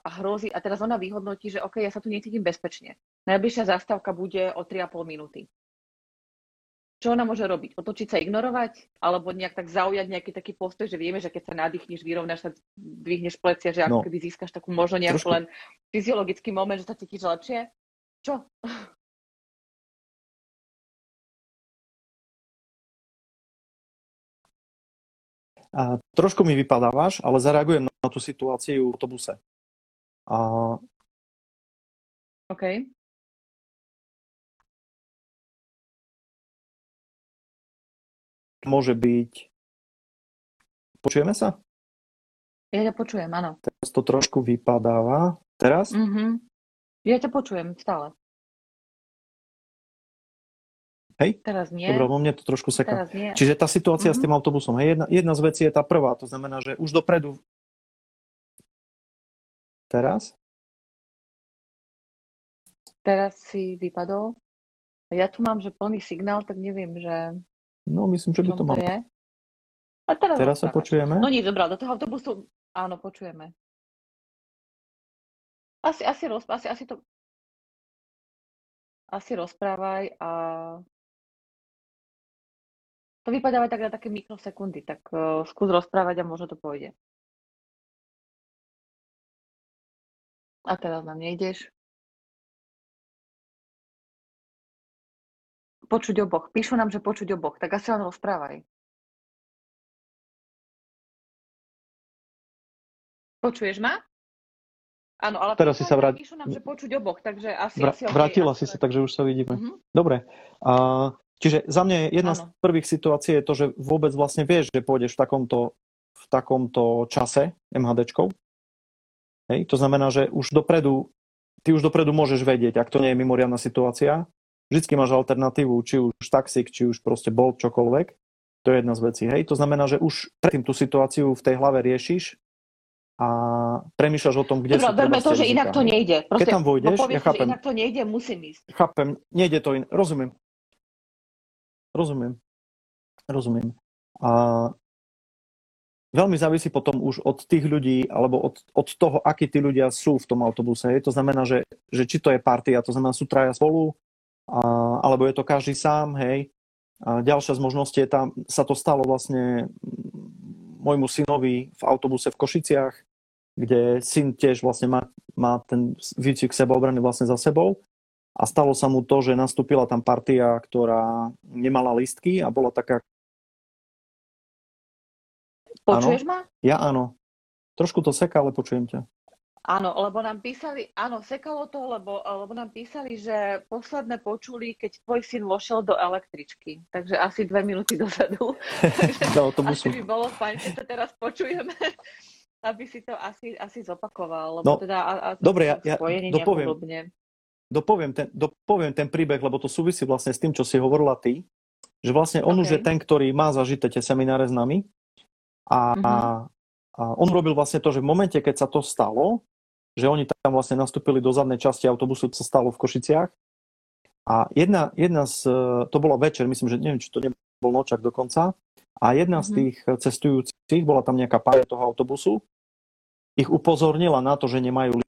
a hrozí. A teraz ona vyhodnotí, že OK, ja sa tu necítim bezpečne. Najbližšia zastávka bude o 3,5 minúty. Čo ona môže robiť? Otočiť sa, ignorovať? Alebo nejak tak zaujať nejaký taký postoj, že vieme, že keď sa nadýchneš, vyrovnáš sa, dvihneš plecia, že ako No. keby získaš takú možno nejakú Trošku. len fyziologický moment, že sa cítiš lepšie? Čo? A trošku mi vypadávaš, ale zareagujem na tú situáciu v autobuse. A OK. Môže byť... Počujeme sa? Ja ťa počujem, áno. Teraz to trošku vypadáva. Teraz? Mhm. Ja ťa počujem stále. Hej? Teraz nie. Dobre, vo mne to trošku seká. Čiže tá situácia s Mhm. tým autobusom, hej, jedna, jedna z vecí je tá prvá, to znamená, že už dopredu... Teraz? Teraz si vypadol. Ja tu mám, že plný signál, tak neviem, že No, myslím, že by to malo. A teraz, Teraz sa počujeme? No nič, dobrá, do toho autobusu, áno, počujeme. Asi, asi, roz, asi, asi to... Asi rozprávaj a... To vypadáva tak na také mikrosekundy, tak uh, skús rozprávať a možno to pôjde. A teraz nám nejdeš. Počuť oboch. Píšu nám, že počuť oboch. Tak asi len rozprávaj. Počuješ ma? Áno, ale Teraz si sa vrát- píšu nám, že počuť oboch, takže asi... Vra- asi okay, vrátila asi si sa, takže už sa vidíme. Mhm. Dobre. A, čiže za mňa jedna z Áno. prvých situácií je to, že vôbec vlastne vieš, že pôjdeš v takomto, v takomto čase MHDčkou. Hej? To znamená, že už dopredu, ty už dopredu môžeš vedieť, ak to nie je mimoriadna situácia, vždycky máš alternatívu, či už taxík, či už proste bol čokoľvek. To je jedna z vecí. Hej? To znamená, že už predtým tú situáciu v tej hlave riešiš a premýšľaš o tom, kde Dobre, sú trebárs to, že inak to nejde. Proste, tam vojdeš, no povieš ja chápem. inak to nejde, musím ísť. Chápem, nejde to in... Rozumiem. Rozumiem. Rozumiem. A veľmi závisí potom už od tých ľudí, alebo od, od toho, akí tí ľudia sú v tom autobuse. Hej. To znamená, že, že či to je partia, to znamená, sú traja spolu, alebo je to každý sám, hej. A ďalšia z možností je tam, sa to stalo vlastne mm, môjmu synovi v autobuse v Košiciach, kde syn tiež vlastne má, má ten výcvik sebaobrany vlastne za sebou a stalo sa mu to, že nastúpila tam partia, ktorá nemala listky a bola taká Počuješ áno? ma? Ja áno. Trošku to seká, ale počujem ťa. Áno, lebo nám písali, áno, sekalo to, lebo, lebo nám písali, že posledné počuli, keď tvoj syn vošiel do električky. Takže asi dve minúty dozadu. do autobusu. Asi by bolo fajn, keď to teraz počujeme, aby si to asi, asi zopakoval. Lebo no, teda, a, a dobre, ja, ja dopoviem, dopoviem, ten, dopoviem ten príbeh, lebo to súvisí vlastne s tým, čo si hovorila ty. Že vlastne on okay. už je ten, ktorý má zažité tie semináre s nami. A, mm-hmm. a, a on robil vlastne to, že v momente, keď sa to stalo, že oni tam vlastne nastúpili do zadnej časti autobusu, co stalo v Košiciach. A jedna, jedna z, to bolo večer, myslím, že neviem, či to nebol nočak dokonca, a jedna z mhm. tých cestujúcich, bola tam nejaká pája toho autobusu, ich upozornila na to, že nemajú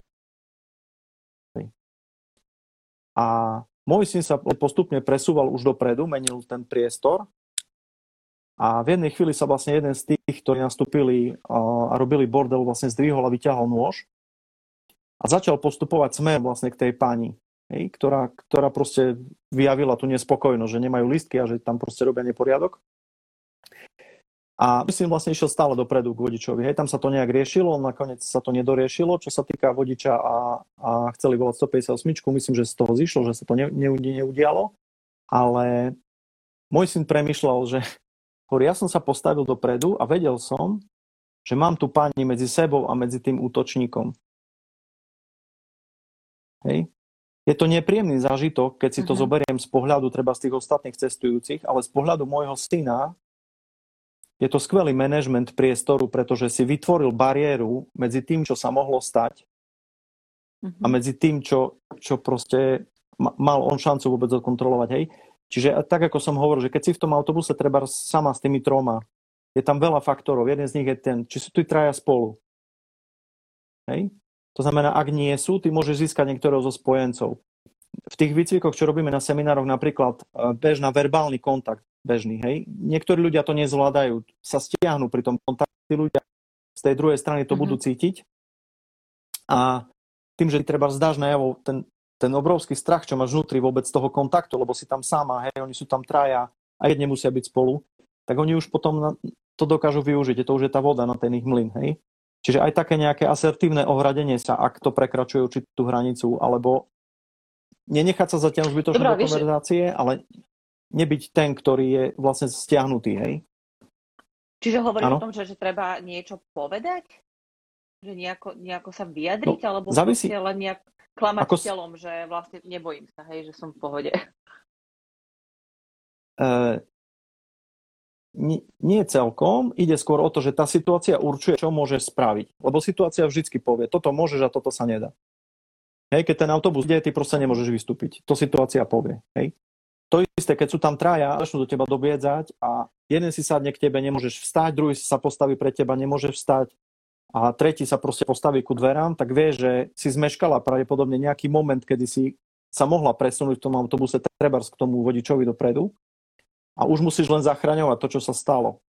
A môj syn sa postupne presúval už dopredu, menil ten priestor a v jednej chvíli sa vlastne jeden z tých, ktorí nastúpili a robili bordel, vlastne zdvihol a vyťahol nôž a začal postupovať smer vlastne k tej pani, hej, ktorá, ktorá proste vyjavila tú nespokojnosť, že nemajú listky a že tam proste robia neporiadok. A myslím, vlastne išiel stále dopredu k vodičovi. Hej, tam sa to nejak riešilo, nakoniec sa to nedoriešilo, čo sa týka vodiča a, a chceli volať 158. Myslím, že z toho zišlo, že sa to ne, ne, neudialo. Ale môj syn premyšľal, že ja som sa postavil dopredu a vedel som, že mám tu pani medzi sebou a medzi tým útočníkom. Hej. Je to nepríjemný zážitok, keď si to uh-huh. zoberiem z pohľadu treba z tých ostatných cestujúcich, ale z pohľadu môjho syna je to skvelý manažment priestoru, pretože si vytvoril bariéru medzi tým, čo sa mohlo stať uh-huh. a mhm. medzi tým, čo, čo proste mal on šancu vôbec odkontrolovať. Hej. Čiže tak, ako som hovoril, že keď si v tom autobuse treba sama s tými troma, je tam veľa faktorov. Jeden z nich je ten, či sú tu traja spolu. Hej? To znamená, ak nie sú, ty môžeš získať niektorého zo spojencov. V tých výcvikoch, čo robíme na seminároch, napríklad e, bež na verbálny kontakt, bežný, hej. Niektorí ľudia to nezvládajú, sa stiahnu pri tom kontakte, ľudia z tej druhej strany to mm-hmm. budú cítiť. A tým, že ty treba zdáš najavo ten, ten obrovský strach, čo máš vnútri vôbec toho kontaktu, lebo si tam sama, hej, oni sú tam traja a jedne musia byť spolu, tak oni už potom to dokážu využiť. Je to už je tá voda na ten ich mlyn, hej. Čiže aj také nejaké asertívne ohradenie sa, ak to prekračuje určitú hranicu, alebo nenechať sa zatiaľ zbytočne do konverzácie, ale nebyť ten, ktorý je vlastne stiahnutý, hej? Čiže hovoríš o tom, že, že treba niečo povedať? Že nejako, nejako sa vyjadriť? No, alebo závisí. len nejak klamať Ako... telom, že vlastne nebojím sa, hej, že som v pohode? Uh, nie, celkom, ide skôr o to, že tá situácia určuje, čo môžeš spraviť. Lebo situácia vždy povie, toto môžeš a toto sa nedá. Hej, keď ten autobus ide, ty proste nemôžeš vystúpiť. To situácia povie. Hej. To isté, keď sú tam traja, začnú do teba dobiedzať a jeden si sadne k tebe, nemôžeš vstať, druhý sa postaví pre teba, nemôže vstať a tretí sa proste postaví ku dverám, tak vie, že si zmeškala pravdepodobne nejaký moment, kedy si sa mohla presunúť v tom autobuse trebárs k tomu vodičovi dopredu a už musíš len zachraňovať to, čo sa stalo.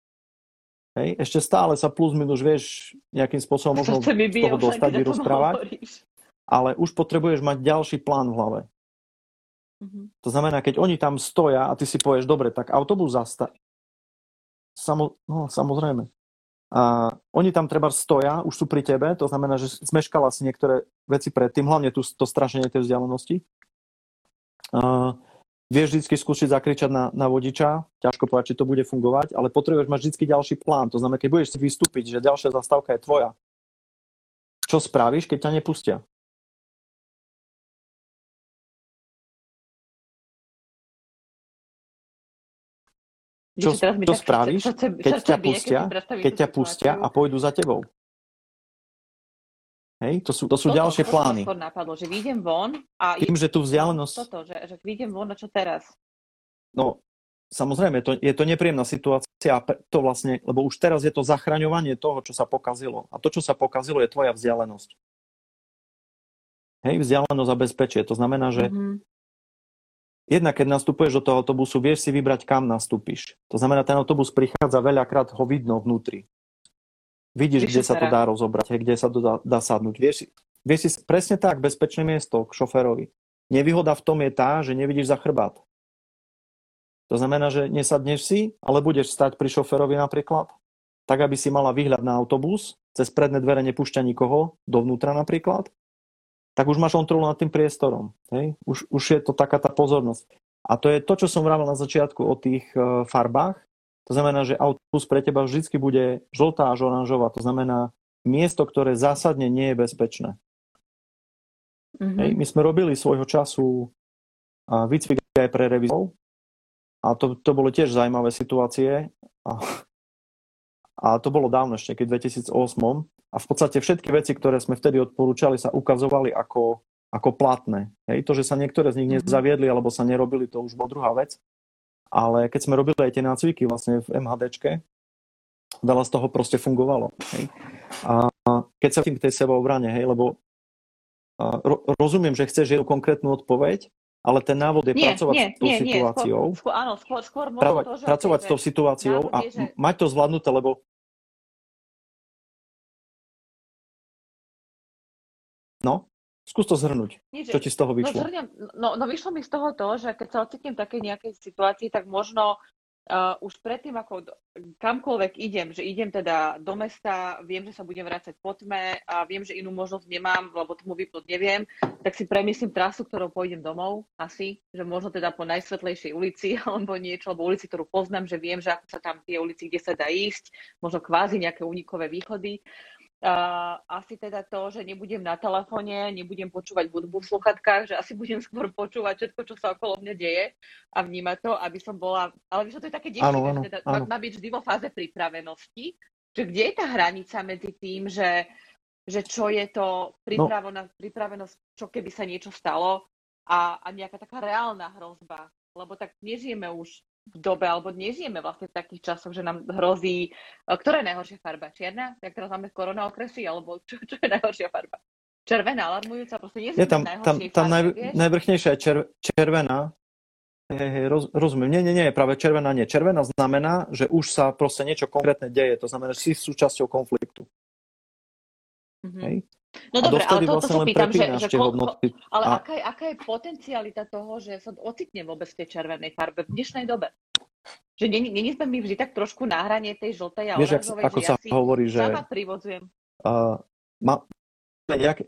Hej, ešte stále sa plus minus vieš nejakým spôsobom možno z toho dostať, vyrozprávať, ale už potrebuješ mať ďalší plán v hlave. Mm-hmm. To znamená, keď oni tam stoja a ty si povieš, dobre, tak autobus zastav. Samo, no, samozrejme. A oni tam treba stoja, už sú pri tebe, to znamená, že zmeškala si niektoré veci predtým, hlavne tu, to strašenie tej vzdialenosti. Uh, Vieš vždy skúsiť zakričať na, na vodiča, ťažko povedať, či to bude fungovať, ale potrebuješ mať vždy ďalší plán. To znamená, keď budeš si vystúpiť, že ďalšia zastávka je tvoja, čo spravíš, keď ťa nepustia? Čo, čo spravíš, keď ťa pustia, keď ťa pustia a pôjdu za tebou? Hej, to sú, to sú toto, ďalšie toto plány. Toto napadlo, že vyjdem von a... Tým, že tu vzdialenosť... Toto, že, že vyjdem von a čo teraz? No, samozrejme, to, je to nepríjemná situácia, to vlastne, lebo už teraz je to zachraňovanie toho, čo sa pokazilo. A to, čo sa pokazilo, je tvoja vzdialenosť. Hej, vzdialenosť a bezpečie. To znamená, že mm-hmm. Jednak, keď nastupuješ do toho autobusu, vieš si vybrať, kam nastúpiš. To znamená, ten autobus prichádza veľakrát, ho vidno vnútri. Vidíš, kde sa to dá rozobrať, kde sa to dá, dá sadnúť. Vieš, vieš si presne tak, bezpečné miesto k šoférovi. Nevýhoda v tom je tá, že nevidíš za chrbát. To znamená, že nesadneš si, ale budeš stať pri šoférovi napríklad tak aby si mala výhľad na autobus, cez predné dvere nepúšťa nikoho, dovnútra napríklad, tak už máš kontrolu nad tým priestorom. Hej? Už, už je to taká tá pozornosť. A to je to, čo som vravel na začiatku o tých uh, farbách. To znamená, že autobus pre teba vždy bude žltá až oranžová. To znamená miesto, ktoré zásadne nie je bezpečné. Mm-hmm. Hej, my sme robili svojho času výcvik aj pre revizov a to, to bolo tiež zaujímavé situácie. A a to bolo dávno ešte, keď v 2008. A v podstate všetky veci, ktoré sme vtedy odporúčali, sa ukazovali ako, ako platné. Hej, to, že sa niektoré z nich mm-hmm. nezaviedli alebo sa nerobili, to už bola druhá vec. Ale keď sme robili aj tie nácviky vlastne v MHDčke, veľa z toho proste fungovalo. Hej. A keď sa tým k tej sebaobrane, hej, lebo ro, rozumiem, že chceš jednu konkrétnu odpoveď, ale ten návod je nie, pracovať nie, s tou nie, situáciou. Nie, skôr, áno, skôr, skôr pracovať, to, pracovať s tou situáciou a je, že... mať to zvládnuté, lebo No, skús to zhrnúť. Že... Čo ti z toho no, vyšlo? No, zhrňam, no, no vyšlo mi z toho to, že keď sa ocitnem v takej nejakej situácii, tak možno uh, už predtým, ako kamkoľvek idem, že idem teda do mesta, viem, že sa budem vrácať po tme a viem, že inú možnosť nemám, lebo tomu vypnúť neviem, tak si premyslím trasu, ktorou pôjdem domov, asi, že možno teda po najsvetlejšej ulici alebo niečo, alebo ulici, ktorú poznám, že viem, že ako sa tam tie ulici, kde sa dá ísť, možno kvázi nejaké unikové východy. Uh, asi teda to, že nebudem na telefóne, nebudem počúvať hudbu v sluchatkách, že asi budem skôr počúvať všetko, čo sa okolo mňa deje a vnímať to, aby som bola... Ale víš, to je také desivé, že teda áno. má byť vždy vo fáze pripravenosti, že kde je tá hranica medzi tým, že, že čo je to no. pripravenosť, čo keby sa niečo stalo a, a nejaká taká reálna hrozba. Lebo tak nežijeme už dobe, alebo nežijeme vlastne v takých časoch, že nám hrozí, e, ktorá je najhoršia farba? Čierna? Jak teraz máme korona okresy? Alebo čo, čo je najhoršia farba? Červená, alarmujúca, proste nie je tam, tam, tam naj, najvrchnejšia je čer, červená. Hej, hej, roz, rozumiem. Nie, nie, nie, práve červená nie. Červená znamená, že už sa proste niečo konkrétne deje. To znamená, že si súčasťou konfliktu. Mm-hmm. Hej? No dobre, ale to, vlastne to sa pýtam, že, že ko, hodnoty. ale a... aká, je, aká je potencialita toho, že sa ocitne vôbec v tej červenej farbe v dnešnej dobe? Že není sme my vždy tak trošku na hrane tej žltej a Vieš, oranžovej, ako že sa ja hovorí, že... sama privodzujem. Uh, ma, jak,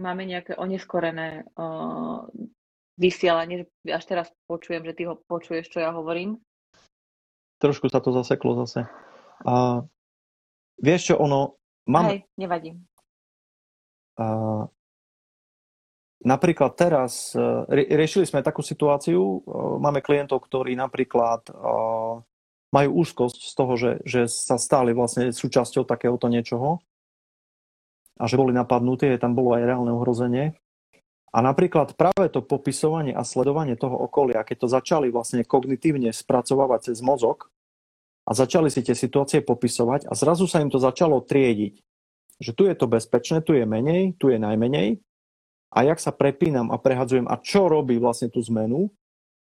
máme nejaké oneskorené uh, vysielanie, že až teraz počujem, že ty ho počuješ, čo ja hovorím. Trošku sa to zaseklo zase. A vieš čo, ono... Mám, Hej, nevadí. A, napríklad teraz e, riešili sme takú situáciu, e, máme klientov, ktorí napríklad e, majú úzkosť z toho, že, že sa stali vlastne súčasťou takéhoto niečoho a že boli napadnutí, tam bolo aj reálne ohrozenie. A napríklad práve to popisovanie a sledovanie toho okolia, keď to začali vlastne kognitívne spracovávať cez mozog a začali si tie situácie popisovať a zrazu sa im to začalo triediť. Že tu je to bezpečné, tu je menej, tu je najmenej a jak sa prepínam a prehadzujem a čo robí vlastne tú zmenu,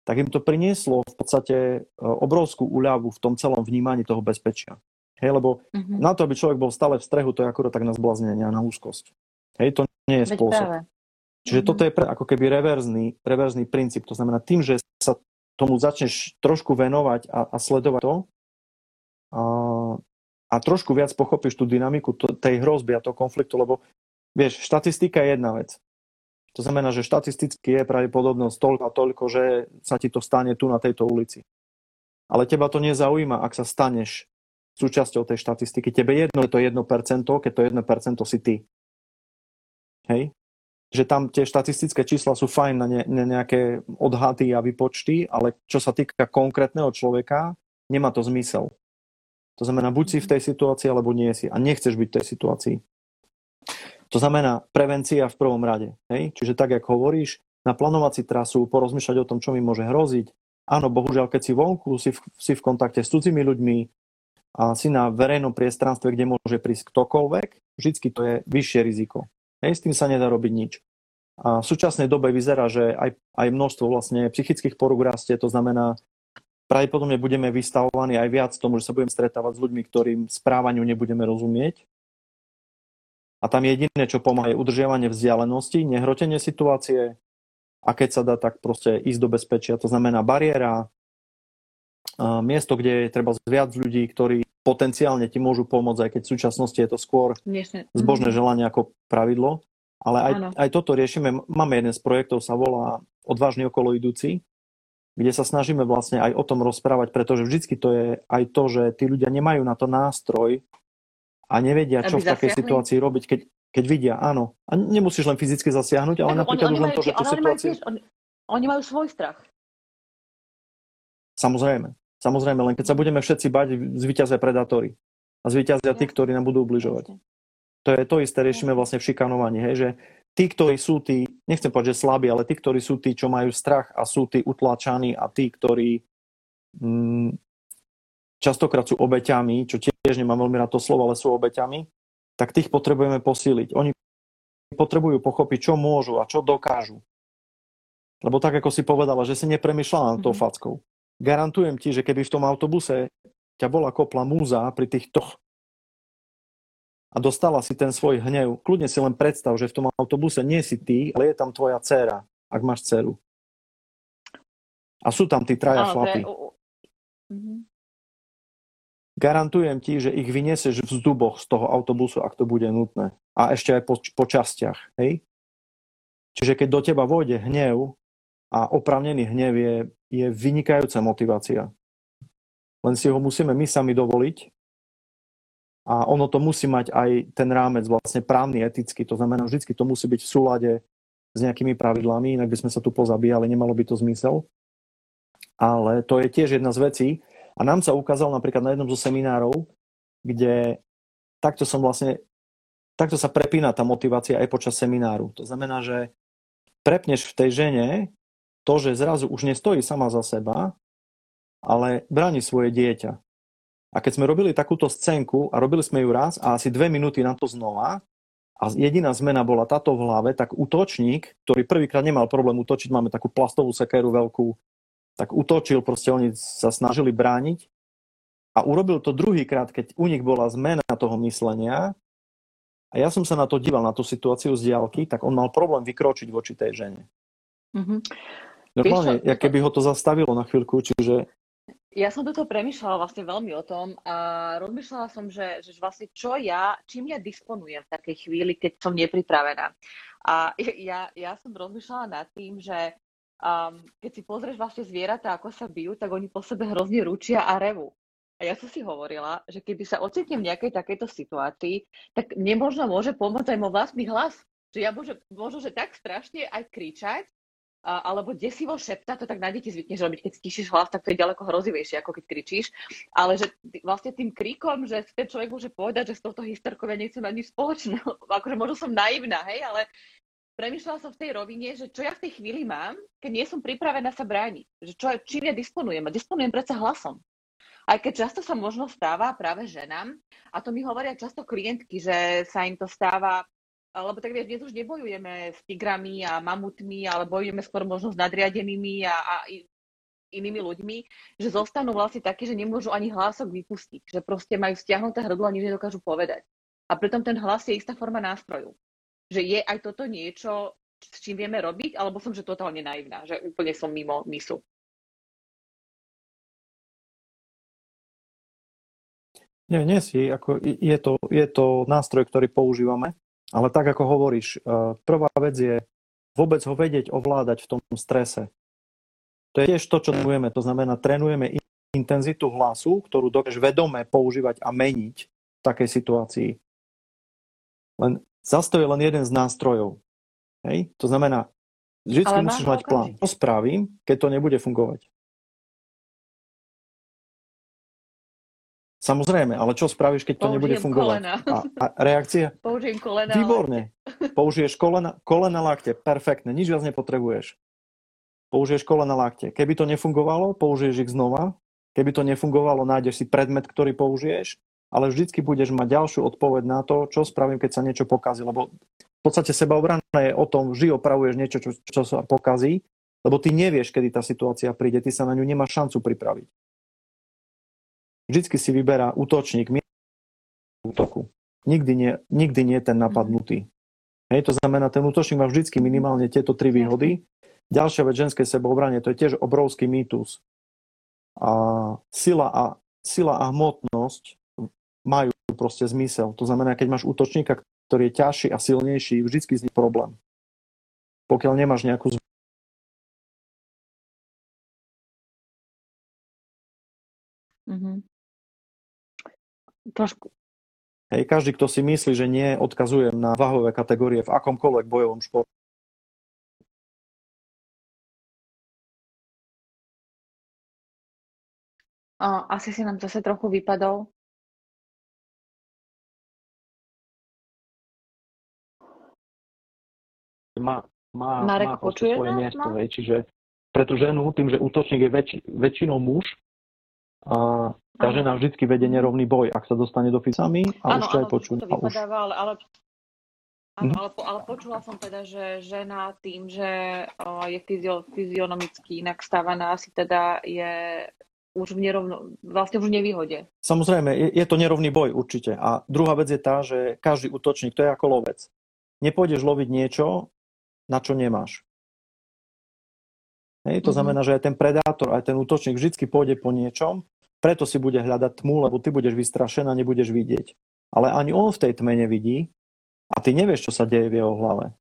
tak im to prinieslo v podstate e, obrovskú úľavu v tom celom vnímaní toho bezpečia. Hej, lebo mm-hmm. na to, aby človek bol stále v strehu, to je akurát tak na zblaznenie a na úzkosť. Hej, to nie je Veď spôsob. Práve. Čiže mm-hmm. toto je pre, ako keby reverzný, reverzný princíp. To znamená, tým, že sa tomu začneš trošku venovať a, a sledovať to a, a trošku viac pochopíš tú dynamiku to, tej hrozby a toho konfliktu, lebo vieš, štatistika je jedna vec. To znamená, že štatisticky je pravdepodobnosť toľko a toľko, že sa ti to stane tu na tejto ulici. Ale teba to nezaujíma, ak sa staneš súčasťou tej štatistiky. Tebe jedno je to 1%, keď to 1% si ty. Hej? Že tam tie štatistické čísla sú fajn na, ne, na nejaké odhady a výpočty, ale čo sa týka konkrétneho človeka, nemá to zmysel. To znamená, buď si v tej situácii, alebo nie si. A nechceš byť v tej situácii. To znamená prevencia v prvom rade. Hej? Čiže tak, ako hovoríš, naplánovať si trasu, porozmýšľať o tom, čo mi môže hroziť. Áno, bohužiaľ, keď si vonku, si v, si v kontakte s cudzími ľuďmi a si na verejnom priestranstve, kde môže prísť ktokoľvek, vždycky to je vyššie riziko. Hej, s tým sa nedá robiť nič. A v súčasnej dobe vyzerá, že aj, aj množstvo vlastne psychických porúk rastie, to znamená, pravdepodobne budeme vystavovaní aj viac tomu, že sa budeme stretávať s ľuďmi, ktorým správaniu nebudeme rozumieť. A tam jediné, čo pomáha, je udržiavanie vzdialenosti, nehrotenie situácie a keď sa dá, tak proste ísť do bezpečia. To znamená bariéra, miesto, kde je treba viac ľudí, ktorí potenciálne ti môžu pomôcť, aj keď v súčasnosti je to skôr zbožné mhm. želanie ako pravidlo. Ale aj, aj toto riešime. Máme jeden z projektov, sa volá Odvážny okolo idúci, kde sa snažíme vlastne aj o tom rozprávať, pretože vždycky to je aj to, že tí ľudia nemajú na to nástroj a nevedia, čo Aby v takej zasiahli? situácii robiť, keď, keď vidia, áno. A nemusíš len fyzicky zasiahnuť, ale tak, napríklad oni, už len to, že tú situáciu... Oni majú svoj strach. Samozrejme. Samozrejme, len keď sa budeme všetci bať, zvíťazia predátory. A zvíťazia tí, ktorí nám budú ubližovať. To je to isté, riešime vlastne v šikanovaní, hej, že tí, ktorí sú tí, nechcem povedať, že slabí, ale tí, ktorí sú tí, čo majú strach a sú tí utlačaní a tí, ktorí mm, častokrát sú obeťami, čo tiež nemám veľmi rád to slovo, ale sú obeťami, tak tých potrebujeme posíliť. Oni potrebujú pochopiť, čo môžu a čo dokážu. Lebo tak, ako si povedala, že si nepremýšľala nad tou mm-hmm. fackou garantujem ti, že keby v tom autobuse ťa bola kopla múza pri tých toch a dostala si ten svoj hnev, kľudne si len predstav, že v tom autobuse nie si ty, ale je tam tvoja dcéra, ak máš dceru. A sú tam tí traja Áno, chlapi. Mhm. Garantujem ti, že ich vyniesieš v zduboch z toho autobusu, ak to bude nutné. A ešte aj po, po častiach. Hej? Čiže keď do teba vôjde hnev, a opravnený hnev je, je vynikajúca motivácia. Len si ho musíme my sami dovoliť a ono to musí mať aj ten rámec vlastne právny, etický. To znamená, vždy to musí byť v súlade s nejakými pravidlami, inak by sme sa tu pozabíjali, nemalo by to zmysel. Ale to je tiež jedna z vecí. A nám sa ukázalo napríklad na jednom zo seminárov, kde takto som vlastne, takto sa prepína tá motivácia aj počas semináru. To znamená, že prepneš v tej žene to, že zrazu už nestojí sama za seba, ale bráni svoje dieťa. A keď sme robili takúto scénku a robili sme ju raz a asi dve minúty na to znova a jediná zmena bola táto v hlave, tak útočník, ktorý prvýkrát nemal problém útočiť, máme takú plastovú sekeru veľkú, tak útočil, proste oni sa snažili brániť a urobil to druhýkrát, keď u nich bola zmena toho myslenia a ja som sa na to díval, na tú situáciu z diálky, tak on mal problém vykročiť voči tej žene. Mm-hmm. Normálne, ja keby ho to zastavilo na chvíľku, čiže... Ja som toto premyšľala vlastne veľmi o tom a rozmýšľala som, že, že vlastne čo ja, čím ja disponujem v takej chvíli, keď som nepripravená. A ja, ja som rozmýšľala nad tým, že um, keď si pozrieš vlastne zvieratá, ako sa bijú, tak oni po sebe hrozne ručia a revu. A ja som si hovorila, že keby sa ocitnem v nejakej takejto situácii, tak nemožno môže pomôcť aj môj vlastný hlas. Že ja môžem, možno, že tak strašne aj kričať, alebo desivo šepta, to tak na deti zvykneš robiť, keď stíšiš hlas, tak to je ďaleko hrozivejšie, ako keď kričíš. Ale že vlastne tým kríkom, že ten človek môže povedať, že s touto hysterkou ja nechcem mať nič spoločné. akože možno som naivná, hej, ale premyšľala som v tej rovine, že čo ja v tej chvíli mám, keď nie som pripravená sa brániť. Že čo, čím ja disponujem? A disponujem predsa hlasom. Aj keď často sa možno stáva práve ženám, a to mi hovoria často klientky, že sa im to stáva lebo tak vieš, dnes už nebojujeme s tigrami a mamutmi, ale bojujeme skôr možno s nadriadenými a, a inými ľuďmi, že zostanú vlastne také, že nemôžu ani hlások vypustiť, že proste majú stiahnuté hrdlo a nič nedokážu povedať. A pritom ten hlas je istá forma nástroju. Že je aj toto niečo, s čím vieme robiť, alebo som že totálne naivná, že úplne som mimo myslu. Nie, nie si. Ako je, to, je to nástroj, ktorý používame ale tak, ako hovoríš, eh, prvá vec je vôbec ho vedieť ovládať v tom strese. To je tiež to, čo trénujeme. To znamená, trénujeme intenzitu hlasu, ktorú dokážeš vedome používať a meniť v takej situácii. Len zase to je len jeden z nástrojov. Hej? To znamená, vždy musíš mať plán. To spravím, keď to nebude fungovať. Samozrejme, ale čo spravíš, keď to Použijem nebude fungovať? A, a reakcia? Použijem kolena. Výborne. Použiješ kolena, kolena lakte, perfektne, nič viac nepotrebuješ. Použiješ kolena lakte. Keby to nefungovalo, použiješ ich znova. Keby to nefungovalo, nájdeš si predmet, ktorý použiješ, ale vždycky budeš mať ďalšiu odpoveď na to, čo spravím, keď sa niečo pokazí. Lebo v podstate sebaobrana je o tom, vždy opravuješ niečo, čo, čo sa pokazí, lebo ty nevieš, kedy tá situácia príde, ty sa na ňu nemáš šancu pripraviť. Vždycky si vyberá útočník útoku. Nikdy nie, nikdy nie ten napadnutý. Hej, to znamená, ten útočník má vždycky minimálne tieto tri výhody. Ďalšia vec ženskej sebeobranie, to je tiež obrovský mýtus. A sila a, sila a hmotnosť majú proste zmysel. To znamená, keď máš útočníka, ktorý je ťažší a silnejší, vždycky z nich problém. Pokiaľ nemáš nejakú Mm-hmm. Trošku. Hej, každý, kto si myslí, že nie, odkazujem na váhové kategórie v akomkoľvek bojovom športe. asi si nám zase trochu vypadol. Má, má, Marek, má počuje svoje nás? miesto, Má? hej, čiže pre tú ženu, tým, že útočník je väč, väčšinou muž, a tá žena vždycky vedie nerovný boj, ak sa dostane do fisami a Áno, už to aj počuť. to vypadáva, ale, ale, áno, Mhm. ale, po- ale počula som teda, že žena tým, že o, je fyzio, fyzionomicky inak stávaná, asi teda je už v nerovno, vlastne už v nevýhode. Samozrejme, je, je to nerovný boj určite. A druhá vec je tá, že každý útočník, to je ako lovec. Nepôjdeš loviť niečo, na čo nemáš. Hej, to Mhm. znamená, že aj ten predátor, aj ten útočník vždy pôjde po niečom, preto si bude hľadať tmu, lebo ty budeš vystrašená, nebudeš vidieť. Ale ani on v tej tme nevidí a ty nevieš, čo sa deje v jeho hlave.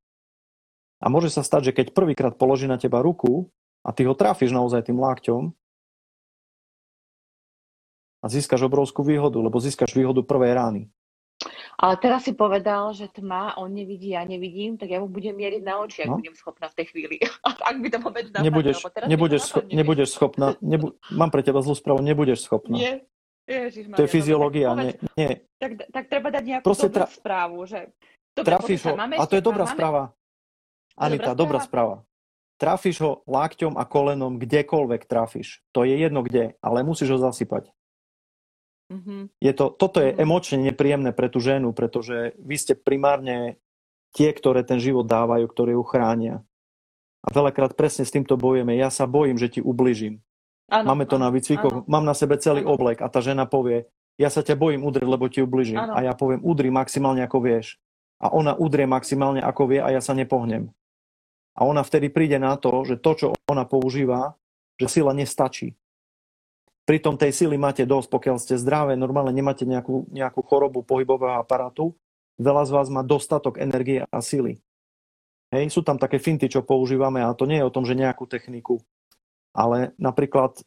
A môže sa stať, že keď prvýkrát položí na teba ruku a ty ho trafíš naozaj tým lákťom a získaš obrovskú výhodu, lebo získaš výhodu prvej rány. Ale teraz si povedal, že tma, on nevidí, ja nevidím, tak ja mu budem mieriť na oči, ak No. budem schopná v tej chvíli. ak by to vôbec napadlo, Nebudeš, nebudeš, scho- nebudeš schopná, nebu- mám pre teba zlú správu, nebudeš schopná. Nie. Ježišmaria, To je dobre, fyziológia, tak nie, nie. Tak, tak treba dať nejakú Proste dobrú tra- správu, že... Dobre, Trafíš ho, a to je dobrá máme- správa. Anita, dobrá správa. Trafíš ho lákťom a kolenom kdekoľvek trafíš. To je jedno kde, ale musíš ho zasypať. Mhm. Je to, toto je Mhm. emočne nepríjemné pre tú ženu, pretože vy ste primárne tie, ktoré ten život dávajú, ktoré ju chránia. A veľakrát presne s týmto bojujeme. Ja sa bojím, že ti ubližím. Áno, Máme to na áno, výcvikoch, mám na sebe celý Áno. oblek a tá žena povie, ja sa ťa bojím udrieť, lebo ti ubližím. Áno. A ja poviem, udri maximálne ako vieš. A ona udrie maximálne ako vie a ja sa nepohnem. A ona vtedy príde na to, že to, čo ona používa, že sila nestačí. Pritom tej sily máte dosť, pokiaľ ste zdravé, normálne nemáte nejakú, nejakú chorobu pohybového aparátu, veľa z vás má dostatok energie a sily. Hej, sú tam také finty, čo používame a to nie je o tom, že nejakú techniku, ale napríklad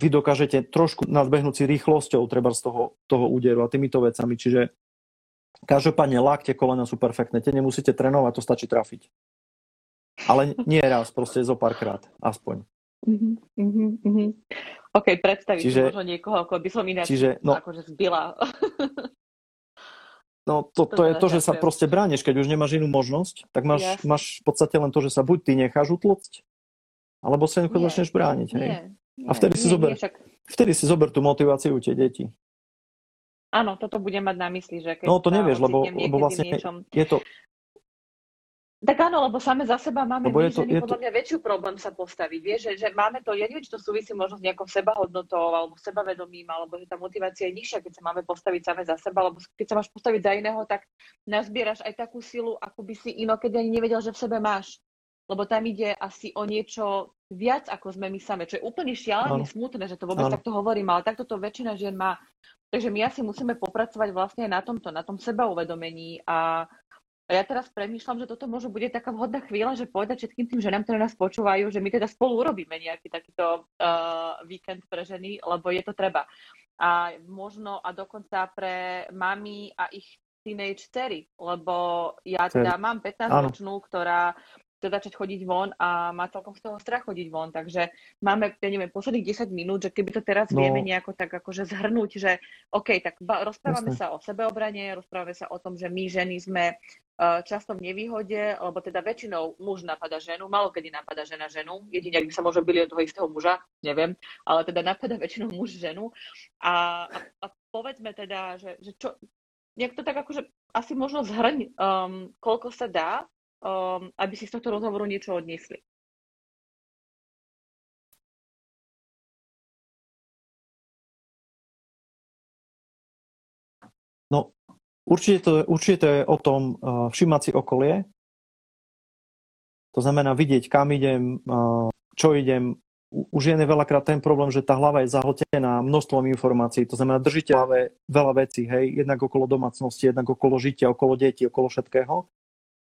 vy dokážete trošku nadbehnúť si rýchlosťou treba z toho, toho úderu a týmito vecami, čiže každopádne lakte, kolena sú perfektné, tie nemusíte trénovať, to stačí trafiť. Ale nie raz, proste zo párkrát, aspoň. Mhm, mhm. OK, predstaviť si Čiže- možno niekoho, ako by som ináč Čiže, no, akože zbila. no to, To to je to, že sa proste brániš, keď už nemáš inú možnosť, tak máš, Jasne. máš v podstate len to, že sa buď ty necháš utlcť, alebo sa jednoducho začneš brániť. Hej? Nie, nie, A vtedy si nie, zober. Nie, však, Vtedy si zober tú motiváciu u tie deti. áno, toto budem mať na mysli, že keď No, to nevieš, lebo- lebo vlastne- niečom, Je to, Tak áno, lebo same za seba máme Lebo my to- ženy to- podľa mňa väčšiu problém sa postaviť. Vieš, že, že máme to, ja neviem, či to súvisí možno s nejakou sebahodnotou alebo sebavedomím, alebo že tá motivácia je nižšia, keď sa máme postaviť same za seba, lebo keď sa máš postaviť za iného, tak nazbieraš aj takú silu, ako by si inokedy ani nevedel, že v sebe máš. Lebo tam ide asi o niečo viac, ako sme my same, čo je úplne šialene smutné, že to vôbec Áno. takto hovorím, ale takto to väčšina žien má. Takže my asi musíme popracovať vlastne na tomto, na tom sebauvedomení a a ja teraz premýšľam, že toto možno bude taká vhodná chvíľa, že povedať všetkým tým ženám, ktoré nás počúvajú, že my teda spolu urobíme nejaký takýto uh, víkend pre ženy, lebo je to treba. A možno a dokonca pre mami a ich teenage dcery, lebo ja teda mám 15-ročnú, ktorá chce začať chodiť von a má celkom z toho strach chodiť von, takže máme, ja neviem, posledných 10 minút, že keby to teraz No. vieme nejako tak akože zhrnúť, že OK, tak ba- rozprávame Jasné. sa o sebeobrane, rozprávame sa o tom, že my ženy sme často v nevýhode, lebo teda väčšinou muž napada ženu, malo kedy napada žena ženu, jedine, ak by sa možno byli od toho istého muža, neviem, ale teda napada väčšinou muž ženu. A, a, a povedzme teda, že, že čo, nejak tak akože asi možno zhrň, um, koľko sa dá, um, aby si z tohto rozhovoru niečo odniesli. No, Určite to, určite to je o tom uh, všimať si okolie. To znamená vidieť, kam idem, uh, čo idem. Už je veľakrát ten problém, že tá hlava je zahltená množstvom informácií. To znamená, držíte hlave veľa vecí, hej, jednak okolo domácnosti, jednak okolo žitia, okolo detí, okolo všetkého.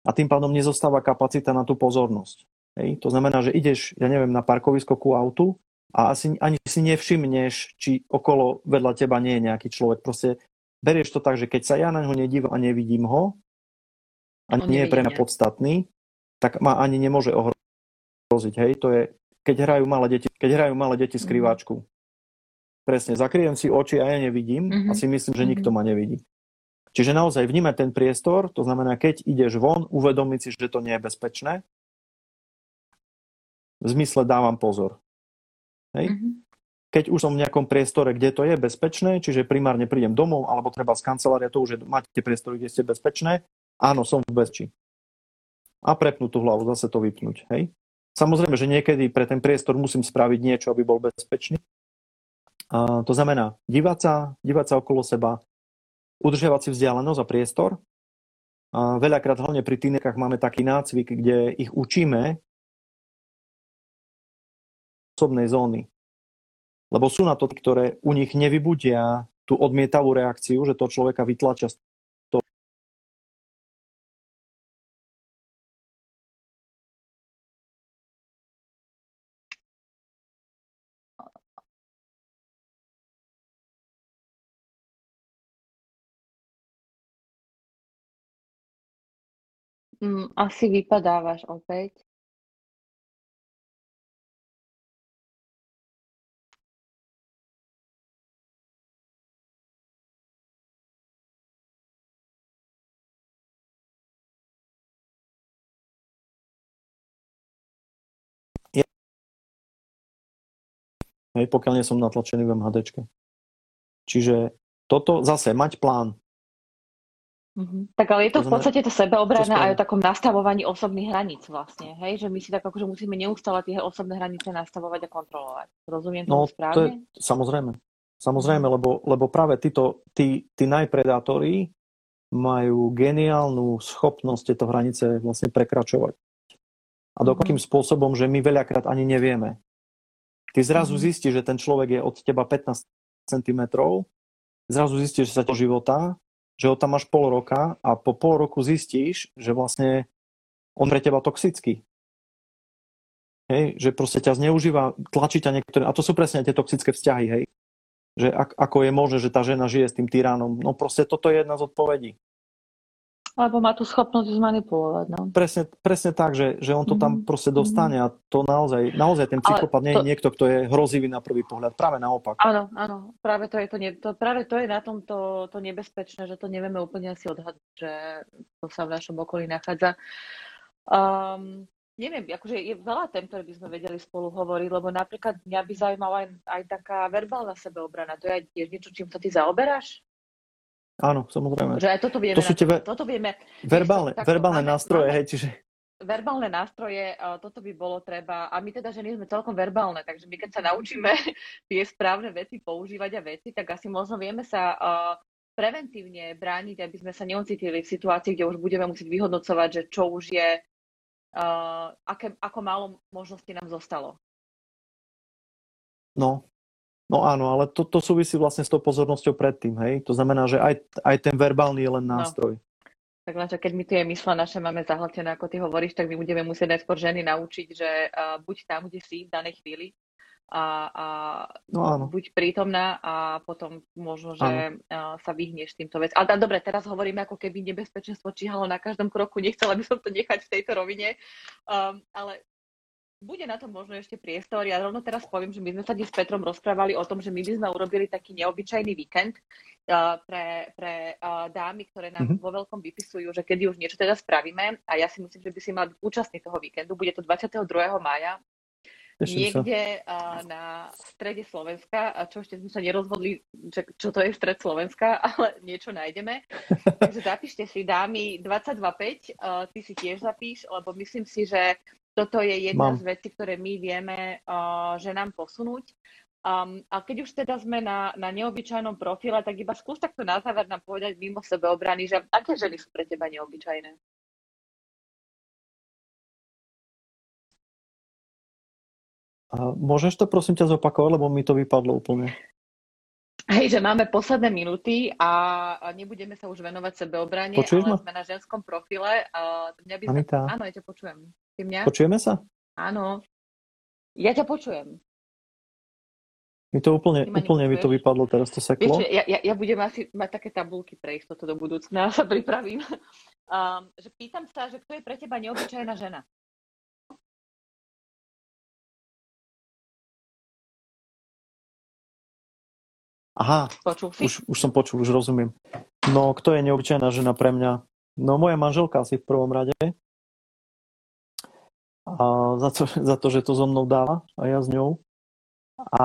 A tým pádom nezostáva kapacita na tú pozornosť. Hej. To znamená, že ideš, ja neviem, na parkovisko ku autu a asi ani si nevšimneš, či okolo vedľa teba nie je nejaký človek. Proste berieš to tak, že keď sa ja na ňo nedívam a nevidím ho, a On nie je pre mňa podstatný, tak ma ani nemôže ohroziť. Hej, to je, keď hrajú malé deti, keď hrajú malé deti mm-hmm. skrývačku. Presne, zakriem si oči a ja nevidím mm-hmm. a si myslím, že nikto mm-hmm. ma nevidí. Čiže naozaj vnímať ten priestor, to znamená, keď ideš von, uvedomiť si, že to nie je bezpečné. V zmysle dávam pozor. Hej? Mm-hmm keď už som v nejakom priestore, kde to je bezpečné, čiže primárne prídem domov alebo treba z kancelária, to už je, máte priestory, kde ste bezpečné, áno, som v bezpečí. A prepnúť tú hlavu, zase to vypnúť. Hej? Samozrejme, že niekedy pre ten priestor musím spraviť niečo, aby bol bezpečný. A to znamená dívať sa, dívať sa okolo seba, udržiavať si vzdialenosť a priestor. A veľakrát hlavne pri tínekách máme taký nácvik, kde ich učíme osobnej zóny. Lebo sú na to, ktoré u nich nevybudia tú odmietavú reakciu, že to človeka vytlačia. Mm, asi vypadávaš opäť. Hej, pokiaľ nie som natlačený v MHD. Čiže toto zase, mať plán. Mm-hmm. Tak ale je to, to v podstate to sebeobrana aj o takom nastavovaní osobných hraníc vlastne, hej? Že my si tak akože musíme neustále tie osobné hranice nastavovať a kontrolovať. Rozumiem to no, správne? To je, samozrejme. Samozrejme, lebo, lebo práve títo, tí, tí najpredátori majú geniálnu schopnosť tieto hranice vlastne prekračovať. A do akým spôsobom, že my veľakrát ani nevieme. Ty zrazu mm. zistíš, že ten človek je od teba 15 cm, zrazu zistíš, že sa to života, že ho tam máš pol roka a po pol roku zistíš, že vlastne on pre teba toxický. Hej, že proste ťa zneužíva, tlačí ťa niektoré, a to sú presne tie toxické vzťahy, hej. Že ak, ako je možné, že tá žena žije s tým tyránom. No proste toto je jedna z odpovedí. Lebo má tú schopnosť zmanipulovať. No. Presne, presne tak, že, že on to tam mm-hmm. proste dostane a to naozaj, naozaj ten psychopat nie je niekto, kto je hrozivý na prvý pohľad. Práve naopak. Áno, áno. Práve to je, to, ne, to, práve to je na tom to, to nebezpečné, že to nevieme úplne asi odhadnúť, že to sa v našom okolí nachádza. Um, neviem, akože je veľa tém, ktoré by sme vedeli spolu hovoriť, lebo napríklad mňa by zaujímala aj, aj taká verbálna sebeobrana. To je tiež niečo, čím sa ty zaoberáš? Áno, samozrejme. Že aj toto vieme. To sú tie ver... toto vieme verbálne, takto, verbálne máme, nástroje, máme, hej, čiže... Verbálne nástroje, toto by bolo treba, a my teda ženy sme celkom verbálne, takže my keď sa naučíme tie správne veci používať a veci, tak asi možno vieme sa uh, preventívne brániť, aby sme sa neocitili v situácii, kde už budeme musieť vyhodnocovať, že čo už je, uh, aké, ako málo možností nám zostalo. No, No áno, ale to, to súvisí vlastne s tou pozornosťou predtým, hej? To znamená, že aj, aj ten verbálny je len no. nástroj. No. Tak len, keď my tie mysle naše máme zahltené, ako ty hovoríš, tak my budeme musieť najskôr ženy naučiť, že uh, buď tam, kde si v danej chvíli a, a no, áno. buď prítomná a potom možno, že uh, sa vyhneš týmto vec. Ale dobre, teraz hovoríme, ako keby nebezpečenstvo číhalo na každom kroku. Nechcela by som to nechať v tejto rovine, um, ale bude na to možno ešte priestor. Ja rovno teraz poviem, že my sme sa dnes s Petrom rozprávali o tom, že my by sme urobili taký neobyčajný víkend uh, pre, pre uh, dámy, ktoré nám mm-hmm. vo veľkom vypisujú, že kedy už niečo teda spravíme. A ja si myslím, že by si mal byť účastný toho víkendu. Bude to 22. mája niekde uh, na strede Slovenska, a čo ešte sme sa nerozhodli, čo, čo to je stred Slovenska, ale niečo nájdeme. Takže zapíšte si dámy 22.5, uh, ty si tiež zapíš, lebo myslím si, že toto je jedna Mám. z vecí, ktoré my vieme uh, ženám posunúť. Um, a keď už teda sme na, na neobyčajnom profile, tak iba skús takto na záver nám povedať mimo sebe obrany, že aké ženy sú pre teba neobyčajné? A môžeš to prosím ťa zopakovať, lebo mi to vypadlo úplne. Hej, že máme posledné minúty a nebudeme sa už venovať sebeobrane, Počuješ ale ma? sme na ženskom profile. A mňa by sa... Áno, ja ťa počujem. Ty mňa? počujeme sa? Áno. Ja ťa počujem. Mi to úplne, úplne mi to vypadlo, teraz to Vieš, seklo. čo, ja, ja, ja budem asi mať také tabulky pre istotu do budúcna, sa pripravím. Um, že pýtam sa, že kto je pre teba neobyčajná žena? Aha, Počul si? už, už som počul, už rozumiem. No, kto je neobyčajná žena pre mňa? No, moja manželka asi v prvom rade. A za, to, za to, že to so mnou dáva a ja s ňou. A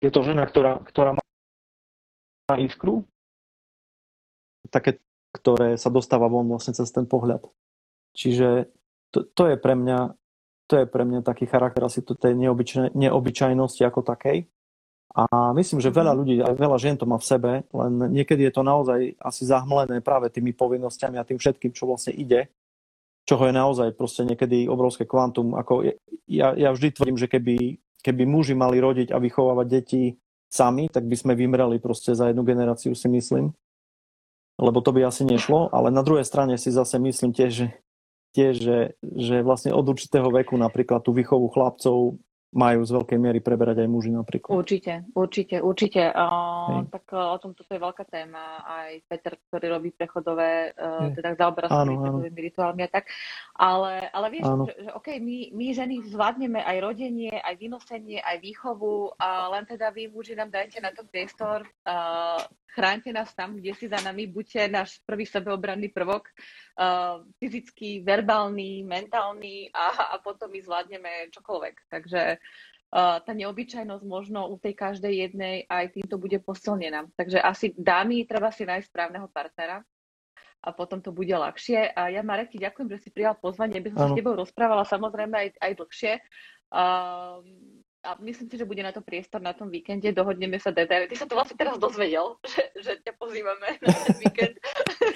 je to žena, ktorá, ktorá má iskru, také, ktoré sa dostáva von vlastne cez ten pohľad. Čiže to, to je pre mňa to je pre mňa taký charakter asi to tej neobyčaj, neobyčajnosti ako takej. A myslím, že veľa ľudí, aj veľa žien to má v sebe, len niekedy je to naozaj asi zahmlené práve tými povinnosťami a tým všetkým, čo vlastne ide, čoho je naozaj proste niekedy obrovské kvantum. Ako ja, ja vždy tvrdím, že keby, keby muži mali rodiť a vychovávať deti sami, tak by sme vymreli proste za jednu generáciu, si myslím. Lebo to by asi nešlo, ale na druhej strane si zase myslím tiež, tiež, že, že vlastne od určitého veku napríklad tú výchovu chlapcov majú z veľkej miery preberať aj muži napríklad. Určite, určite, určite. Uh, tak uh, o tom toto je veľká téma. Aj Peter, ktorý robí prechodové, uh, teda zaoberá sa prechodovými rituálmi a tak. Ale, ale vieš, Áno. že, že OK, my, my ženy zvládneme aj rodenie, aj vynosenie, aj výchovu, a len teda vy muži nám dajte na to priestor, uh, chránte nás tam, kde si za nami, buďte náš prvý sebeobranný prvok, uh, fyzický, verbálny, mentálny a, a potom my zvládneme čokoľvek. Takže uh, tá neobyčajnosť možno u tej každej jednej aj týmto bude posilnená. Takže asi dámy, treba si nájsť správneho partnera a potom to bude ľahšie. A ja, Marek, ti ďakujem, že si prijal pozvanie, aby som sa Áno. s tebou rozprávala samozrejme aj, aj dlhšie. Um, a myslím si, že bude na to priestor na tom víkende, dohodneme sa detaily. Ty sa to vlastne teraz dozvedel, že, že ťa pozývame na ten víkend.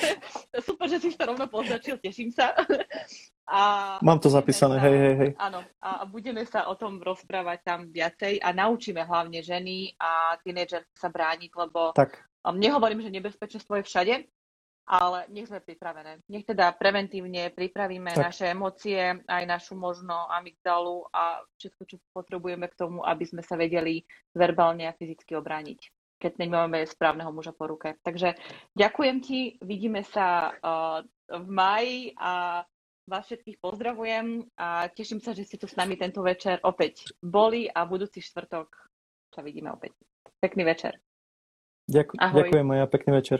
Super, že si to rovno poznačil, teším sa. A Mám to zapísané, sa- hej, hej, hej. Áno, a budeme sa o tom rozprávať tam viacej a naučíme hlavne ženy a tínedžerky sa brániť, lebo Tak, nehovorím, že nebezpečenstvo je všade, ale nech sme pripravené. Nech teda preventívne pripravíme Tak. naše emócie, aj našu možno amygdalu a všetko, čo potrebujeme k tomu, aby sme sa vedeli verbálne a fyzicky obrániť, keď nemáme správneho muža po ruke. Takže ďakujem ti, vidíme sa uh, v maji a vás všetkých pozdravujem a teším sa, že ste tu s nami tento večer opäť boli a budúci štvrtok sa vidíme opäť. Pekný večer. ďakujem, Ahoj. ďakujem a ja pekný večer.